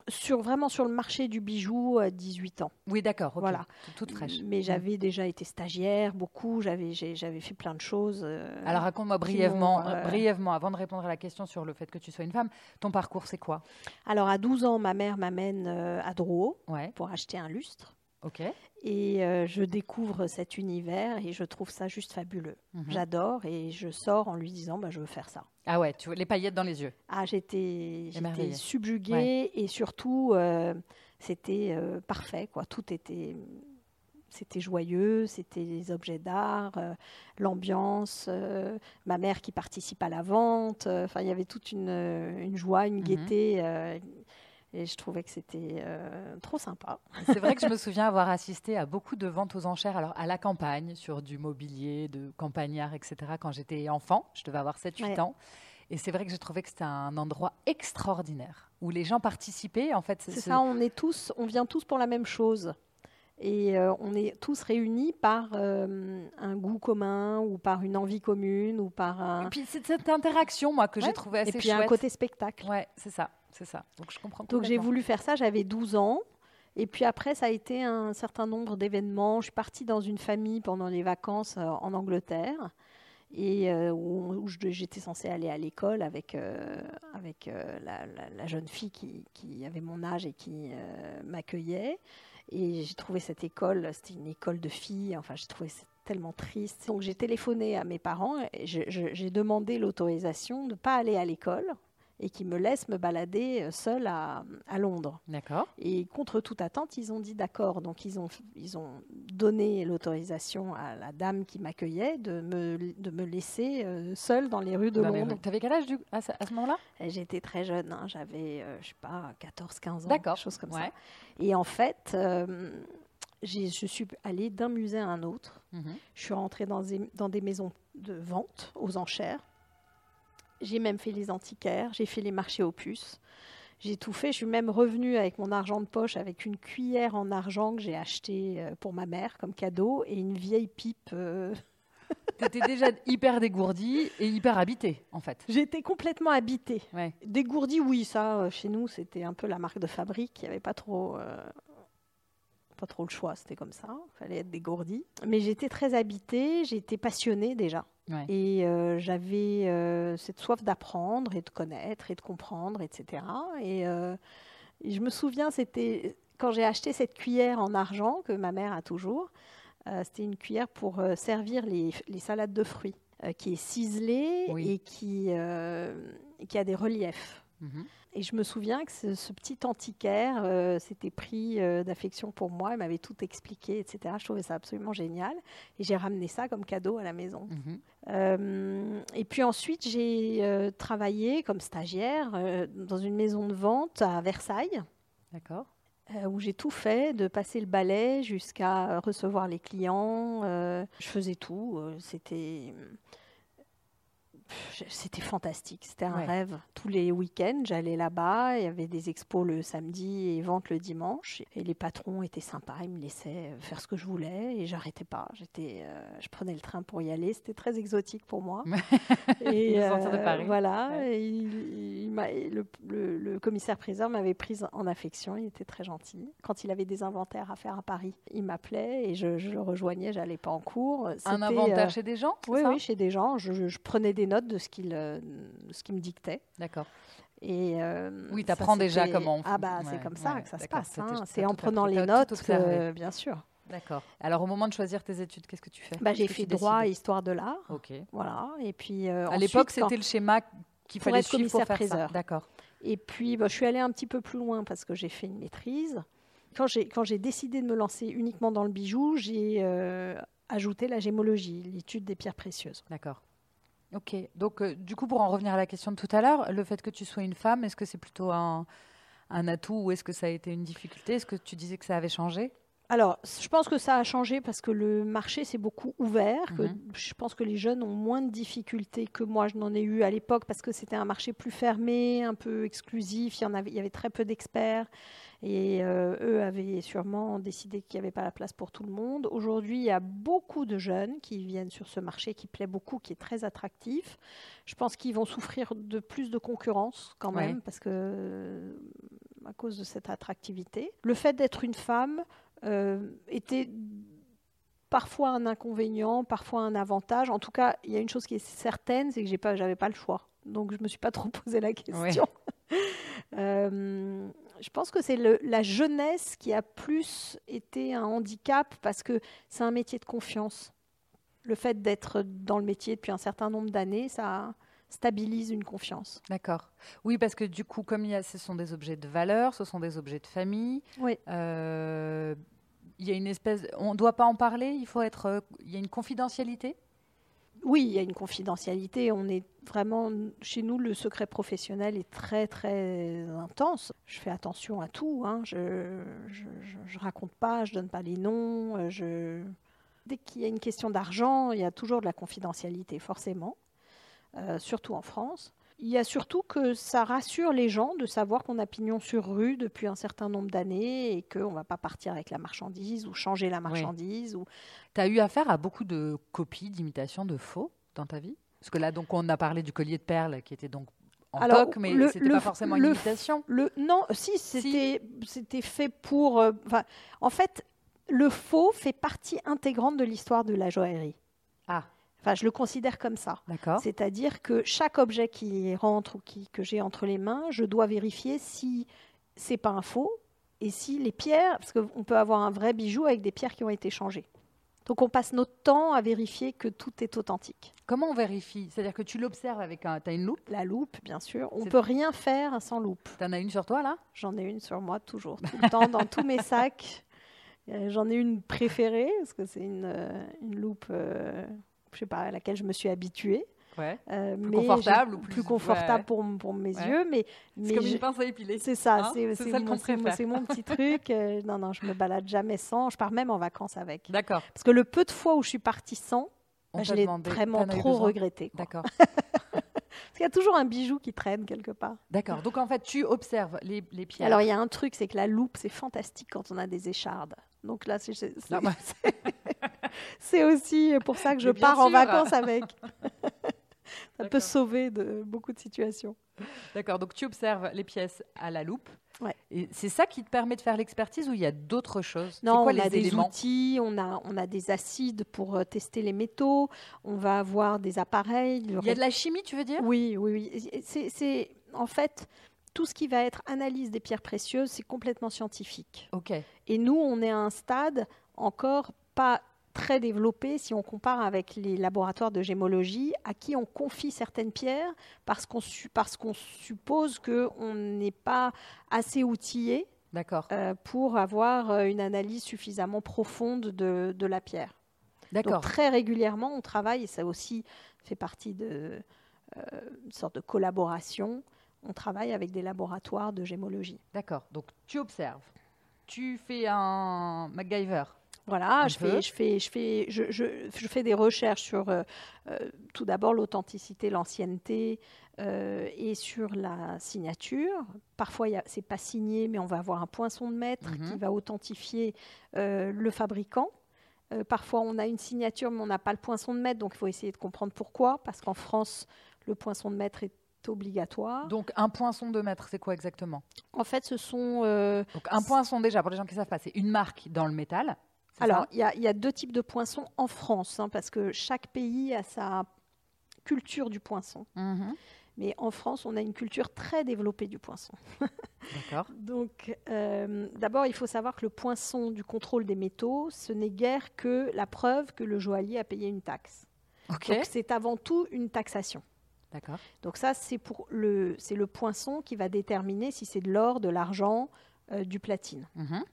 Sur, vraiment sur le marché du bijou à 18 ans. Oui, d'accord. Voilà. Toute fraîche. Mais j'avais déjà été stagiaire, beaucoup. J'avais, j'avais fait plein de choses. Euh, Alors raconte-moi brièvement, euh, brièvement, avant de répondre à la question sur le fait que tu sois une femme, ton parcours, c'est quoi? Alors à 12 ans, ma mère m'amène euh, à Drouot pour acheter un lustre. Ok. Et euh, je découvre cet univers et je trouve ça juste fabuleux. Mhm. J'adore et je sors en lui disant bah, je veux faire ça. Ah ouais, tu vois, les paillettes dans les yeux. Ah, j'étais subjuguée et surtout, euh, c'était euh, parfait. Quoi. Tout était, c'était joyeux, c'était les objets d'art, l'ambiance, ma mère qui participe à la vente. Enfin, il y avait toute une, une joie, une mhm. gaieté et je trouvais que c'était euh, trop sympa. C'est vrai que je me souviens avoir assisté à beaucoup de ventes aux enchères, alors à la campagne, sur du mobilier, de campagnard, etc. Quand j'étais enfant, je devais avoir 7-8 ans. Et c'est vrai que je trouvais que c'était un endroit extraordinaire où les gens participaient. En fait, c'est ça. On est tous, on vient tous pour la même chose. Et euh, on est tous réunis par euh, un goût commun ou par une envie commune ou par un... Et puis c'est cette interaction, moi, que j'ai trouvé assez chouette. Et puis un côté spectacle. Ouais, c'est ça c'est ça. Donc je comprends. Donc j'ai voulu faire ça, j'avais 12 ans. Et puis après, ça a été un certain nombre d'événements. Je suis partie dans une famille pendant les vacances euh, en Angleterre et euh, où, j'étais censée aller à l'école avec, euh, avec la, jeune fille qui, qui, avait mon âge et qui m'accueillait. Et j'ai trouvé cette école, c'était une école de filles, enfin j'ai trouvé tellement triste. Donc j'ai téléphoné à mes parents et j'ai demandé l'autorisation de ne pas aller à l'école et qui me laisse me balader euh, seule à, à Londres. D'accord. Et contre toute attente, ils ont dit d'accord. Donc ils ont, ils ont donné l'autorisation à la dame qui m'accueillait de me, de me laisser euh, seule dans les rues de Londres. Tu avais quel âge du, à ce, moment-là? J'étais très jeune, hein. j'avais, euh, je sais pas, 14-15 ans, d'accord. chose comme ça. Et en fait, je suis allée d'un musée à un autre. Mhm. Je suis rentrée dans des, dans des maisons de vente aux enchères j'ai même fait les antiquaires, j'ai fait les marchés aux puces. J'ai tout fait. Je suis même revenue avec mon argent de poche, avec une cuillère en argent que j'ai achetée euh, pour ma mère comme cadeau et une vieille pipe. Euh. Tu étais déjà hyper dégourdie et hyper habitée, en fait. J'étais complètement habitée. Dégourdie, oui, ça, euh, chez nous, c'était un peu la marque de fabrique. Il n'y avait pas trop, pas trop le choix, c'était comme ça. Il fallait être dégourdie. Mais j'étais très habitée, j'étais passionnée déjà. Et euh, j'avais euh, cette soif d'apprendre et de connaître et de comprendre, etc. Euh, et, je me souviens, c'était quand j'ai acheté cette cuillère en argent que ma mère a toujours. c'était une cuillère pour servir les, salades de fruits, qui est ciselée et qui, qui a des reliefs. Mhm. Et je me souviens que ce, petit antiquaire euh, s'était pris euh, d'affection pour moi, il m'avait tout expliqué, etc. Je trouvais ça absolument génial. Et j'ai ramené ça comme cadeau à la maison. Mhm. Euh, et puis ensuite, j'ai travaillé comme stagiaire dans une maison de vente à Versailles. D'accord. où j'ai tout fait, de passer le balai jusqu'à recevoir les clients. je faisais tout. C'était c'était fantastique, c'était un rêve. Tous les week-ends, j'allais là-bas, il y avait des expos le samedi et ventes le dimanche. Et les patrons étaient sympas, ils me laissaient faire ce que je voulais et j'arrêtais pas. J'étais, euh, je prenais le train pour y aller, c'était très exotique pour moi. et euh, voilà, il, le, commissaire priseur m'avait prise en affection, il était très gentil. Quand il avait des inventaires à faire à Paris, il m'appelait et je, le rejoignais, j'allais pas en cours. Un inventaire euh, chez des gens Oui, oui, chez des gens. je prenais des notes de ce qu'il euh, me dictait. D'accord. Et euh, oui, tu apprends déjà comment on Ah bah c'est comme ça que ça se passe. Hein. C'est en prenant les notes que, bien sûr. D'accord. Alors au moment de choisir tes études, qu'est-ce que tu fais? Bah, J'ai fait droit et histoire de l'art. Ok. Voilà. Et puis euh, à l'époque, c'était le schéma qu'il fallait être commissaire pour priseur. D'accord. Et puis bah, je suis allée un petit peu plus loin parce que j'ai fait une maîtrise. Quand j'ai quand j'ai décidé de me lancer uniquement dans le bijou, j'ai ajouté la gémologie, l'étude des pierres précieuses. D'accord. Ok, donc euh, du coup, pour en revenir à la question de tout à l'heure, le fait que tu sois une femme, est-ce que c'est plutôt un, atout ou est-ce que ça a été une difficulté? Est-ce que tu disais que ça avait changé? Alors, je pense que ça a changé parce que le marché s'est beaucoup ouvert. Mhm. je pense que les jeunes ont moins de difficultés que moi, je n'en ai eu à l'époque parce que c'était un marché plus fermé, un peu exclusif. Il y, en avait, il y avait très peu d'experts et euh, eux avaient sûrement décidé qu'il n'y avait pas la place pour tout le monde. Aujourd'hui, il y a beaucoup de jeunes qui viennent sur ce marché qui plaît beaucoup, qui est très attractif. Je pense qu'ils vont souffrir de plus de concurrence quand même parce que à cause de cette attractivité. Le fait d'être une femme euh, était parfois un inconvénient, parfois un avantage. En tout cas, il y a une chose qui est certaine, c'est que j'ai pas, j'avais pas le choix. Donc je me suis pas trop posé la question. Euh, je pense que c'est la jeunesse qui a plus été un handicap parce que c'est un métier de confiance. Le fait d'être dans le métier depuis un certain nombre d'années, ça, stabilise une confiance. D'accord. Oui, parce que du coup, comme il y a, ce sont des objets de valeur, ce sont des objets de famille. Oui. Euh, il y a une espèce, on ne doit pas en parler. Il faut être, euh, il y a une confidentialité? Oui, il y a une confidentialité. On est vraiment chez nous, le secret professionnel est très très intense. Je fais attention à tout. Hein. Je, ne raconte pas, je donne pas les noms. Euh, je... Dès qu'il y a une question d'argent, il y a toujours de la confidentialité, forcément. Euh, surtout en France. Il y a surtout que ça rassure les gens de savoir qu'on a pignon sur rue depuis un certain nombre d'années et qu'on ne va pas partir avec la marchandise ou changer la marchandise. Ou... Tu as eu affaire à beaucoup de copies, d'imitations, de faux dans ta vie? Parce que là, donc, on a parlé du collier de perles qui était donc en Alors, mais ce n'était pas forcément une imitation. Le, non, si, c'était fait pour... Euh, en fait, le faux fait partie intégrante de l'histoire de la joaillerie. Ah. Enfin, je le considère comme ça. C'est-à-dire que chaque objet qui rentre ou qui, que j'ai entre les mains, je dois vérifier si c'est pas un faux et si les pierres, parce qu'on peut avoir un vrai bijou avec des pierres qui ont été changées. Donc on passe notre temps à vérifier que tout est authentique. Comment on vérifie? C'est-à-dire que tu l'observes avec un... Tu as une loupe? La loupe, bien sûr. On ne peut rien faire sans loupe. Tu en as une sur toi, là? J'en ai une sur moi, toujours, tout le temps, dans tous mes sacs. Euh, j'en ai une préférée, parce que c'est une, euh, une loupe euh, je sais pas, à laquelle je me suis habituée. Ouais. Euh, plus confortable ou plus, confortable pour, pour, mes yeux, mais, mais c'est comme une pince à épiler. C'est ça, hein? c'est mon, mon, petit truc. Euh, non, non, je me balade jamais sans. Je pars même en vacances avec. D'accord. Parce que le peu de fois où je suis partie sans, bah, je l'ai vraiment trop regretté. D'accord. Parce qu'il y a toujours un bijou qui traîne quelque part. D'accord. Donc en fait, tu observes les, les pierres. Alors il y a un truc, c'est que la loupe, c'est fantastique quand on a des échardes. Donc là, c'est c'est aussi pour ça que je pars en vacances avec. ça peut sauver de beaucoup de situations. D'accord, donc tu observes les pièces à la loupe. Ouais. Et c'est ça qui te permet de faire l'expertise ou il y a d'autres choses? Non, quoi, on a des outils, on a, on a des acides pour euh, tester les métaux, on va avoir des appareils. Il y a de la chimie, tu veux dire? Oui, oui, oui. C'est en fait tout ce qui va être analyse des pierres précieuses, c'est complètement scientifique. Ok. Et nous, on est à un stade encore pas très développé si on compare avec les laboratoires de gémologie à qui on confie certaines pierres parce qu'on parce qu'on suppose qu'on n'est pas assez outillé euh, pour avoir euh, une analyse suffisamment profonde de, de la pierre. Donc très régulièrement, on travaille, et ça aussi fait partie de euh, une sorte de collaboration, on travaille avec des laboratoires de gémologie. D'accord, donc tu observes, tu fais un MacGyver voilà, je fais, je, fais, je, fais, je, je, fais des recherches sur euh, euh, tout d'abord l'authenticité, l'ancienneté euh, et sur la signature. Parfois, ce n'est pas signé, mais on va avoir un poinçon de maître qui mhm. va authentifier le fabricant. parfois, on a une signature, mais on n'a pas le poinçon de maître, donc il faut essayer de comprendre pourquoi, parce qu'en France, le poinçon de maître est obligatoire. Donc un poinçon de maître, c'est quoi exactement? En fait, ce sont... Donc un poinçon déjà, pour les gens qui ne savent pas, c'est une marque dans le métal. Alors, il y, a deux types de poinçons en France, hein, parce que chaque pays a sa culture du poinçon. Mhm. Mais en France, on a une culture très développée du poinçon. D'accord. Donc, euh, d'abord, il faut savoir que le poinçon du contrôle des métaux, ce n'est guère que la preuve que le joaillier a payé une taxe. Donc, c'est avant tout une taxation. D'accord. Donc ça, c'est pour le, c'est le poinçon qui va déterminer si c'est de l'or, de l'argent, euh, du platine. Mhm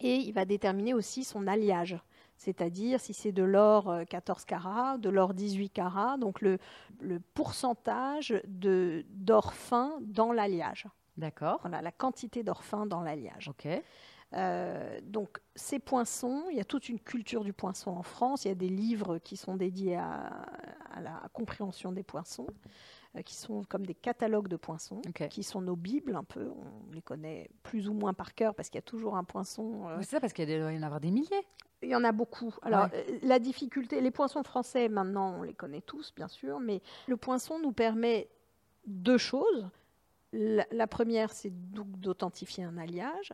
et il va déterminer aussi son alliage, c'est-à-dire si c'est de l'or 14 euh, carats, de l'or 18 carats, donc le, le pourcentage d'or fin dans l'alliage. D'accord. Voilà, la quantité d'or fin dans l'alliage. Ok. Euh, donc ces poinçons, il y a toute une culture du poinçon en France. Il y a des livres qui sont dédiés à, la compréhension des poinçons, qui sont comme des catalogues de poinçons, qui sont nos bibles un peu. On les connaît plus ou moins par cœur parce qu'il y a toujours un poinçon. C'est ça, parce qu'il y en a avoir des milliers. Il y en a beaucoup. Alors, la difficulté, les poinçons français, maintenant, on les connaît tous, bien sûr, mais le poinçon nous permet deux choses. La, première, c'est d'authentifier un alliage,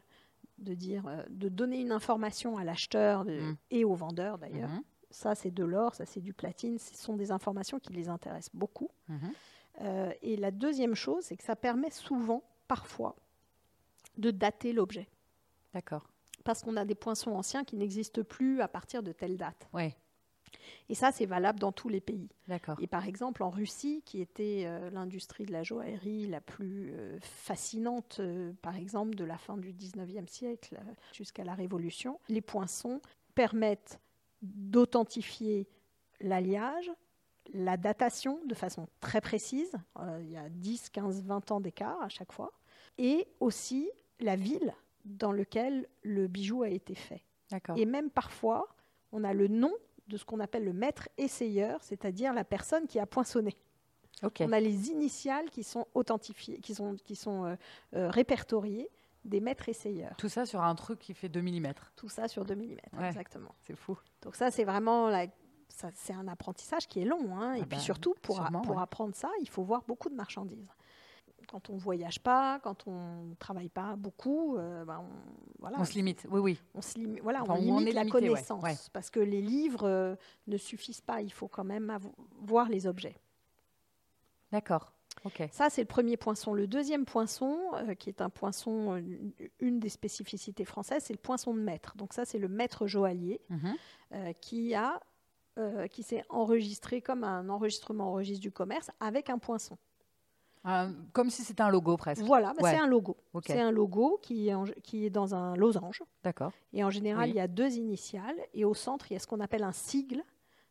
de dire, euh, de donner une information à l'acheteur mmh. et au vendeur d'ailleurs. Mmh. Ça, c'est de l'or, ça, c'est du platine. Ce sont des informations qui les intéressent beaucoup. Mmh. Euh, et la deuxième chose, c'est que ça permet souvent, parfois, de dater l'objet. D'accord. Parce qu'on a des poinçons anciens qui n'existent plus à partir de telle date. Ouais. Et ça, c'est valable dans tous les pays. D'accord. Et par exemple, en Russie, qui était euh, l'industrie de la joaillerie la plus euh, fascinante, euh, par exemple, de la fin du 19e siècle jusqu'à la Révolution, les poinçons permettent d'authentifier l'alliage, la datation de façon très précise. il y a 10, 15, 20 ans d'écart à chaque fois. Et aussi la ville dans laquelle le bijou a été fait. Et même parfois, on a le nom de ce qu'on appelle le maître essayeur, c'est-à-dire la personne qui a poinçonné. On a les initiales qui sont authentifiées, qui sont, qui sont euh, euh, répertoriées des maîtres essayeurs. Tout ça sur un truc qui fait 2 mm. Tout ça sur 2 mm, exactement. C'est fou. Donc ça, c'est vraiment c'est un apprentissage qui est long. Hein. et ah puis bah, surtout, pour, pour apprendre ça, il faut voir beaucoup de marchandises quand on voyage pas, quand on travaille pas beaucoup, euh, ben, on, voilà, on se limite. Oui, oui. On se voilà, on limite la connaissance parce que les livres euh, ne suffisent pas. Il faut quand même voir les objets. D'accord. Ok. Ça, c'est le premier poinçon. Le deuxième poinçon, euh, qui est un poinçon, une des spécificités françaises, c'est le poinçon de maître. Donc ça, c'est le maître joaillier mhm. qui a, qui s'est enregistré comme un enregistrement au registre du commerce avec un poinçon comme si c'était un logo presque. Voilà, bah, c'est un logo. C'est un logo qui est, qui est dans un losange. D'accord. Et en général, il y a deux initiales. Et au centre, il y a ce qu'on appelle un sigle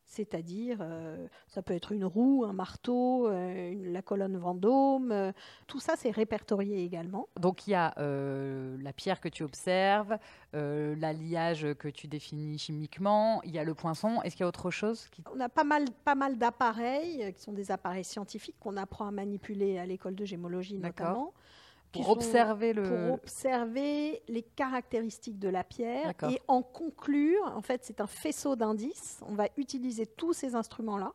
c'est-à-dire euh, ça peut être une roue, un marteau, euh, la colonne Vendôme, euh, tout ça c'est répertorié également. Donc il y a la pierre que tu observes, l'alliage que tu définis chimiquement, il y a le poinçon, est-ce qu'il y a autre chose On a pas mal, pas mal d'appareils qui sont des appareils scientifiques qu'on apprend à manipuler à l'école de gémologie notamment. Pour observer, le... pour observer les caractéristiques de la pierre et en conclure, en fait, c'est un faisceau d'indices. On va utiliser tous ces instruments-là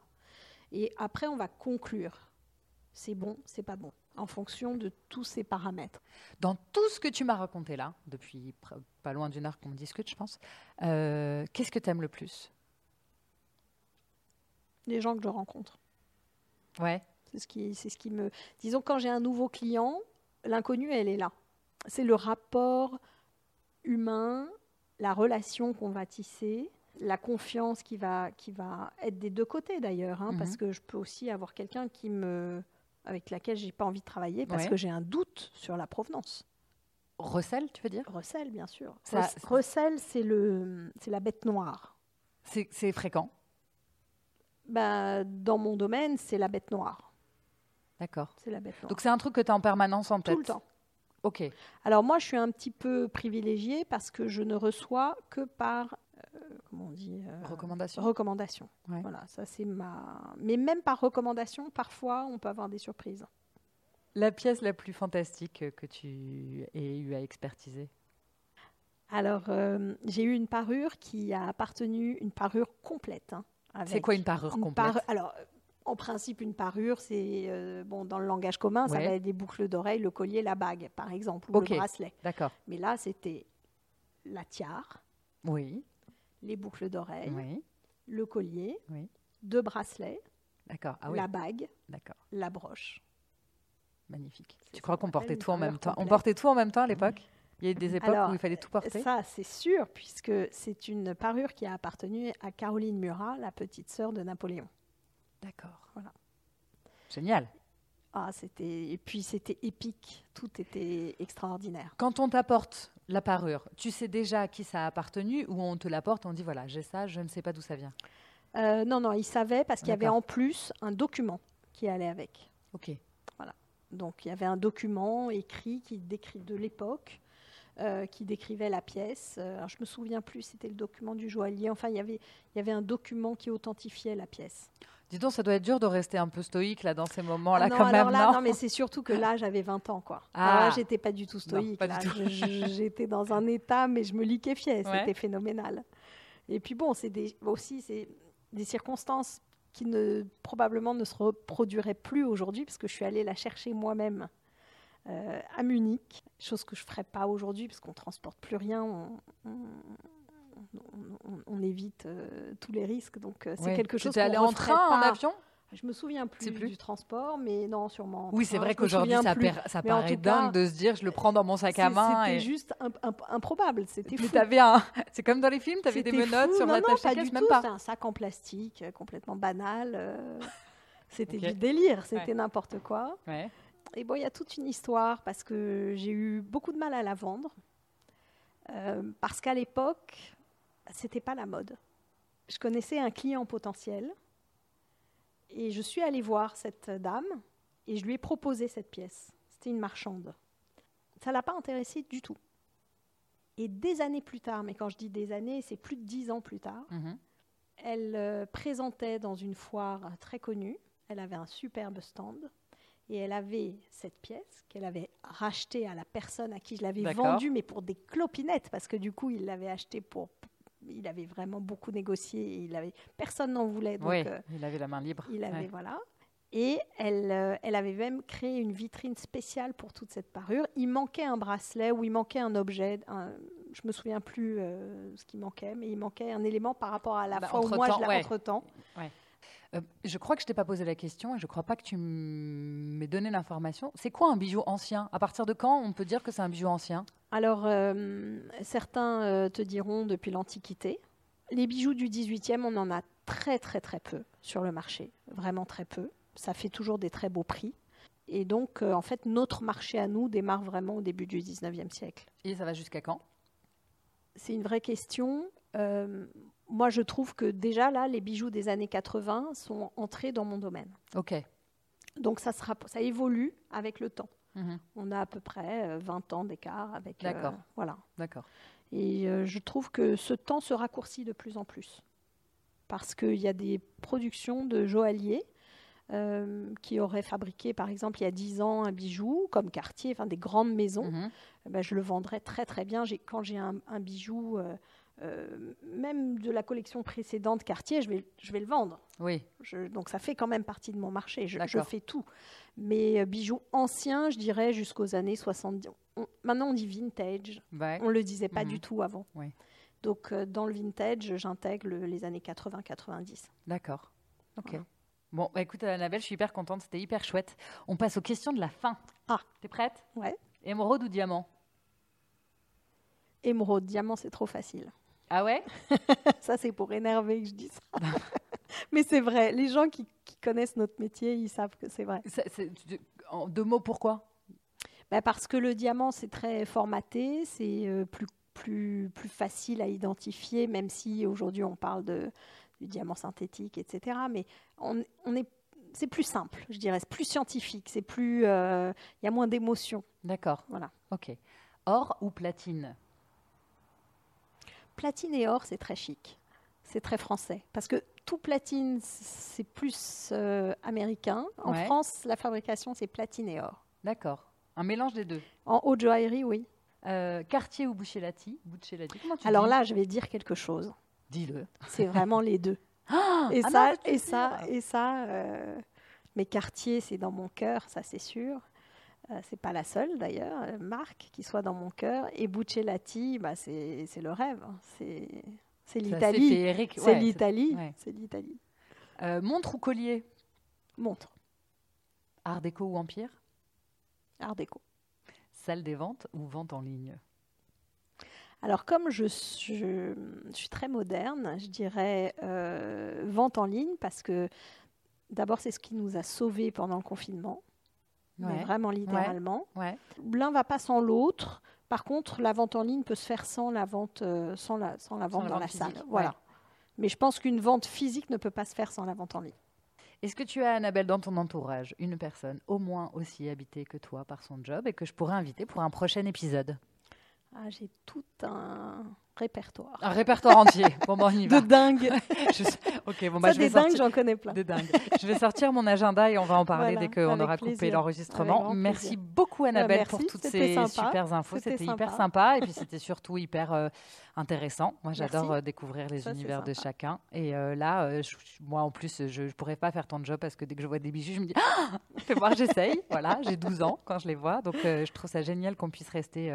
et après, on va conclure. C'est bon, c'est pas bon, en fonction de tous ces paramètres. Dans tout ce que tu m'as raconté là, depuis pas loin d'une heure qu'on discute, je pense, euh, qu'est-ce que tu aimes le plus? Les gens que je rencontre. Ouais. C'est ce qui, c'est ce qui me. Disons quand j'ai un nouveau client, l'inconnu, elle est là. C'est le rapport humain, la relation qu'on va tisser, la confiance qui va, qui va être des deux côtés d'ailleurs, hein, parce mhm. que je peux aussi avoir quelqu'un qui me, avec laquelle j'ai pas envie de travailler parce que j'ai un doute sur la provenance. Recel, tu veux dire? Recel, bien sûr. Recel, c'est le, c'est la bête noire. C'est fréquent? Bah, dans mon domaine, c'est la bête noire. D'accord. C'est la bête Donc c'est un truc que tu as en permanence en tête Tout le temps. Ok. Alors moi, je suis un petit peu privilégiée parce que je ne reçois que par euh, comment on dit euh, Recommandation. Recommandation. Voilà, ça c'est ma. Mais même par recommandation, parfois, on peut avoir des surprises. La pièce la plus fantastique que tu aies eu à expertiser? Alors, euh, j'ai eu une parure qui a appartenu, une parure complète. Hein, c'est quoi une parure complète? Alors, en principe, une parure, c'est euh, bon dans le langage commun, ça va être des boucles d'oreilles, le collier, la bague, par exemple, ou le bracelet. D'accord. Mais là, c'était la tiare. Oui. Les boucles d'oreilles. Oui. Le collier. Oui. Deux bracelets. D'accord. Ah la bague. D'accord. La broche. Magnifique. Tu crois qu'on portait tout en même temps? On portait tout en même temps à l'époque? Il y a eu des époques où il fallait tout porter? Ça, c'est sûr, puisque c'est une parure qui a appartenu à Caroline Murat, la petite sœur de Napoléon. D'accord. Voilà. Génial. Ah, c'était et puis c'était épique, tout était extraordinaire. Quand on t'apporte la parure, tu sais déjà à qui ça a appartenu ou on te l'apporte, on dit voilà, j'ai ça, je ne sais pas d'où ça vient? Euh, non, non, il savait parce qu'il y avait en plus un document qui allait avec. Ok. Voilà. Donc il y avait un document écrit qui décrit de l'époque euh, qui décrivait la pièce. Alors, je me souviens plus, c'était le document du joaillier. Enfin, il y avait, il y avait un document qui authentifiait la pièce. Dis donc, ça doit être dur de rester un peu stoïque là dans ces moments-là, ah quand même. Là, non, mais c'est surtout que là, j'avais 20 ans, quoi. Ah. là, j'étais pas du tout stoïque. J'étais dans un état, mais je me liquéfiais. C'était phénoménal. Et puis bon, c'est aussi c'est des circonstances qui ne probablement ne se reproduiraient plus aujourd'hui, parce que je suis allée la chercher moi-même euh, à Munich, chose que je ferais pas aujourd'hui, parce qu'on transporte plus rien. on, on, évite euh, tous les risques. Donc euh, c'est quelque chose. Tu allé en train, en avion? Je me souviens plus, du transport, mais non, sûrement. Oui, c'est vrai qu'aujourd'hui, ça, ça paraît dingue de se dire, je le prends dans mon sac à main. C'était juste improbable. C'était fou. Un... C'est comme dans les films, tu avais des menottes sur la tâche caisse, même pas. C'était un sac en plastique, euh, complètement banal. C'était du délire, c'était n'importe quoi. Et bon, il y a toute une histoire parce que j'ai eu beaucoup de mal à la vendre. parce qu'à l'époque, c'était pas la mode. Je connaissais un client potentiel et je suis allée voir cette dame et je lui ai proposé cette pièce. C'était une marchande. Ça l'a pas intéressée du tout. Et des années plus tard, mais quand je dis des années, c'est plus de dix ans plus tard, mhm. elle euh, présentait dans une foire très connue. Elle avait un superbe stand et elle avait cette pièce qu'elle avait rachetée à la personne à qui je l'avais vendue, mais pour des clopinettes, parce que du coup, il l'avait achetée pour, il avait vraiment beaucoup négocié. Et il avait, personne n'en voulait. Donc, oui, euh, il avait la main libre. Il avait, voilà. Et elle, euh, elle avait même créé une vitrine spéciale pour toute cette parure. Il manquait un bracelet ou il manquait un objet. Un, je me souviens plus euh, ce qui manquait, mais il manquait un élément par rapport à la bah, fois où moi je l'ai entre-temps. Je crois que je t'ai pas posé la question et je crois pas que tu m'aies donné l'information. C'est quoi un bijou ancien? À partir de quand on peut dire que c'est un bijou ancien? Alors, euh, certains euh, te diront depuis l'Antiquité. Les bijoux du 18e, on en a très très très peu sur le marché, vraiment très peu. Ça fait toujours des très beaux prix. Et donc, euh, en fait, notre marché à nous démarre vraiment au début du 19e siècle. Et ça va jusqu'à quand? C'est une vraie question. Moi, je trouve que déjà là, les bijoux des années 80 sont entrés dans mon domaine. Ok. Donc, ça, sera, ça évolue avec le temps. Mhm. On a à peu près 20 euh, ans d'écart avec. Euh, D'accord. voilà. D'accord. Et euh, je trouve que ce temps se raccourcit de plus en plus. Parce qu'il y a des productions de joailliers qui auraient fabriqué, par exemple, il y a 10 ans, un bijou, comme Cartier, enfin des grandes maisons. Mhm. Eh ben, je le vendrais très très bien. Quand j'ai un, bijou euh, même de la collection précédente Cartier, je vais, je vais le vendre. Oui. donc ça fait quand même partie de mon marché. Je, fais tout. Mais euh, bijoux anciens, je dirais jusqu'aux années 70. maintenant, on dit vintage. On ne le disait pas mhm. du tout avant. Donc euh, dans le vintage, j'intègre les années 80-90. D'accord. Ok. Bon, bah, écoute, Annabelle, je suis hyper contente. C'était hyper chouette. On passe aux questions de la fin. Ah. T'es prête? Ouais. Émeraude ou diamant? Émeraude, diamant, c'est trop facile. Ah ouais? Ça, c'est pour énerver que je dis ça. Mais c'est vrai. Les gens qui, connaissent notre métier, ils savent que c'est vrai. en deux mots, pourquoi? Bah Parce que le diamant, c'est très formaté, c'est euh, plus, plus, plus facile à identifier, même si aujourd'hui on parle de, du diamant synthétique, etc. Mais on, on est c'est plus simple, je dirais, c'est plus scientifique, c'est plus, euh, il y a moins d'émotions. D'accord. Voilà. Ok. Or ou platine? Platine et or, c'est très chic. C'est très français. Parce que tout platine, c'est plus euh, américain. En France, la fabrication, c'est platine et or. D'accord. Un mélange des deux. En haute joaillerie, oui. Euh, Cartier ou Buccellati, Alors là, je vais dire quelque chose. Dis-le. C'est vraiment les deux. Ah, et, ça, et, ça, et, ça, euh, mais Cartier, c'est dans mon cœur, ça c'est sûr. Euh, c'est pas la seule d'ailleurs, euh, marque qui soit dans mon cœur. Et Buccellati, bah, c'est le rêve. Hein. C'est l'Italie. C'est l'Italie. C'est l'Italie. Euh, montre ou collier? Montre. Art déco ou empire? Art déco. Salle des ventes ou vente en ligne? Alors comme je, je, suis très moderne, je dirais vente en ligne parce que d'abord c'est ce qui nous a sauvés pendant le confinement vraiment littéralement. L'un va pas sans l'autre. Par contre, la vente en ligne peut se faire sans la vente, euh, sans la, sans la vente dans la, salle. Voilà. Mais je pense qu'une vente physique ne peut pas se faire sans la vente en ligne. Est-ce que tu as, Annabelle, dans ton entourage, une personne au moins aussi habitée que toi par son job et que je pourrais inviter pour un prochain épisode? Ah, J'ai tout un répertoire. Un répertoire entier. Bon, bon, on y va. De dingue. Ok, bon, bah, je vais des sortir... dingues, j'en connais plein. Des dingues. je vais sortir mon agenda et on va en parler dès qu'on aura coupé l'enregistrement. Merci beaucoup, Annabelle, pour toutes ces super infos. C'était hyper sympa et puis c'était surtout hyper euh, intéressant. Moi, j'adore euh, découvrir les univers de chacun. Et euh, là, moi, en plus, je ne pourrais pas faire ton job parce que dès que je vois des bijoux, je me dis ah, Fais voir, j'essaye. voilà, j'ai 12 ans quand je les vois. Donc, je trouve ça génial qu'on puisse rester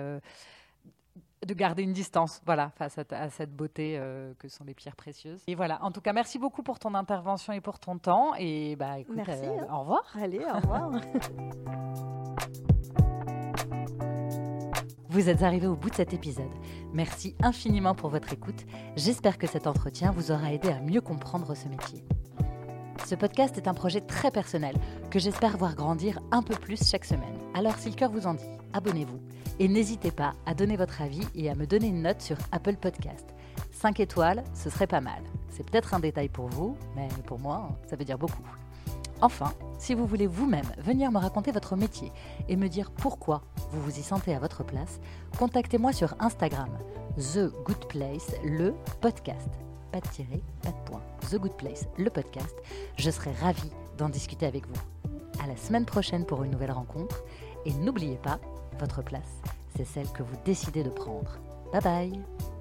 de garder une distance, voilà, face à, cette beauté euh, que sont les pierres précieuses. Et voilà, en tout cas, merci beaucoup pour ton intervention et pour ton temps. Et bah, écoute, merci, euh, hein. au revoir. Allez, au revoir. Vous êtes arrivé au bout de cet épisode. Merci infiniment pour votre écoute. J'espère que cet entretien vous aura aidé à mieux comprendre ce métier. Ce podcast est un projet très personnel que j'espère voir grandir un peu plus chaque semaine. Alors si le cœur vous en dit, abonnez-vous et n'hésitez pas à donner votre avis et à me donner une note sur Apple Podcast. 5 étoiles, ce serait pas mal. C'est peut-être un détail pour vous, mais pour moi, ça veut dire beaucoup. Enfin, si vous voulez vous-même venir me raconter votre métier et me dire pourquoi vous vous y sentez à votre place, contactez-moi sur Instagram, The Good Place, le podcast pas de tirer, pas de point. The Good Place, le podcast. Je serai ravie d'en discuter avec vous. À la semaine prochaine pour une nouvelle rencontre. Et n'oubliez pas, votre place, c'est celle que vous décidez de prendre. Bye bye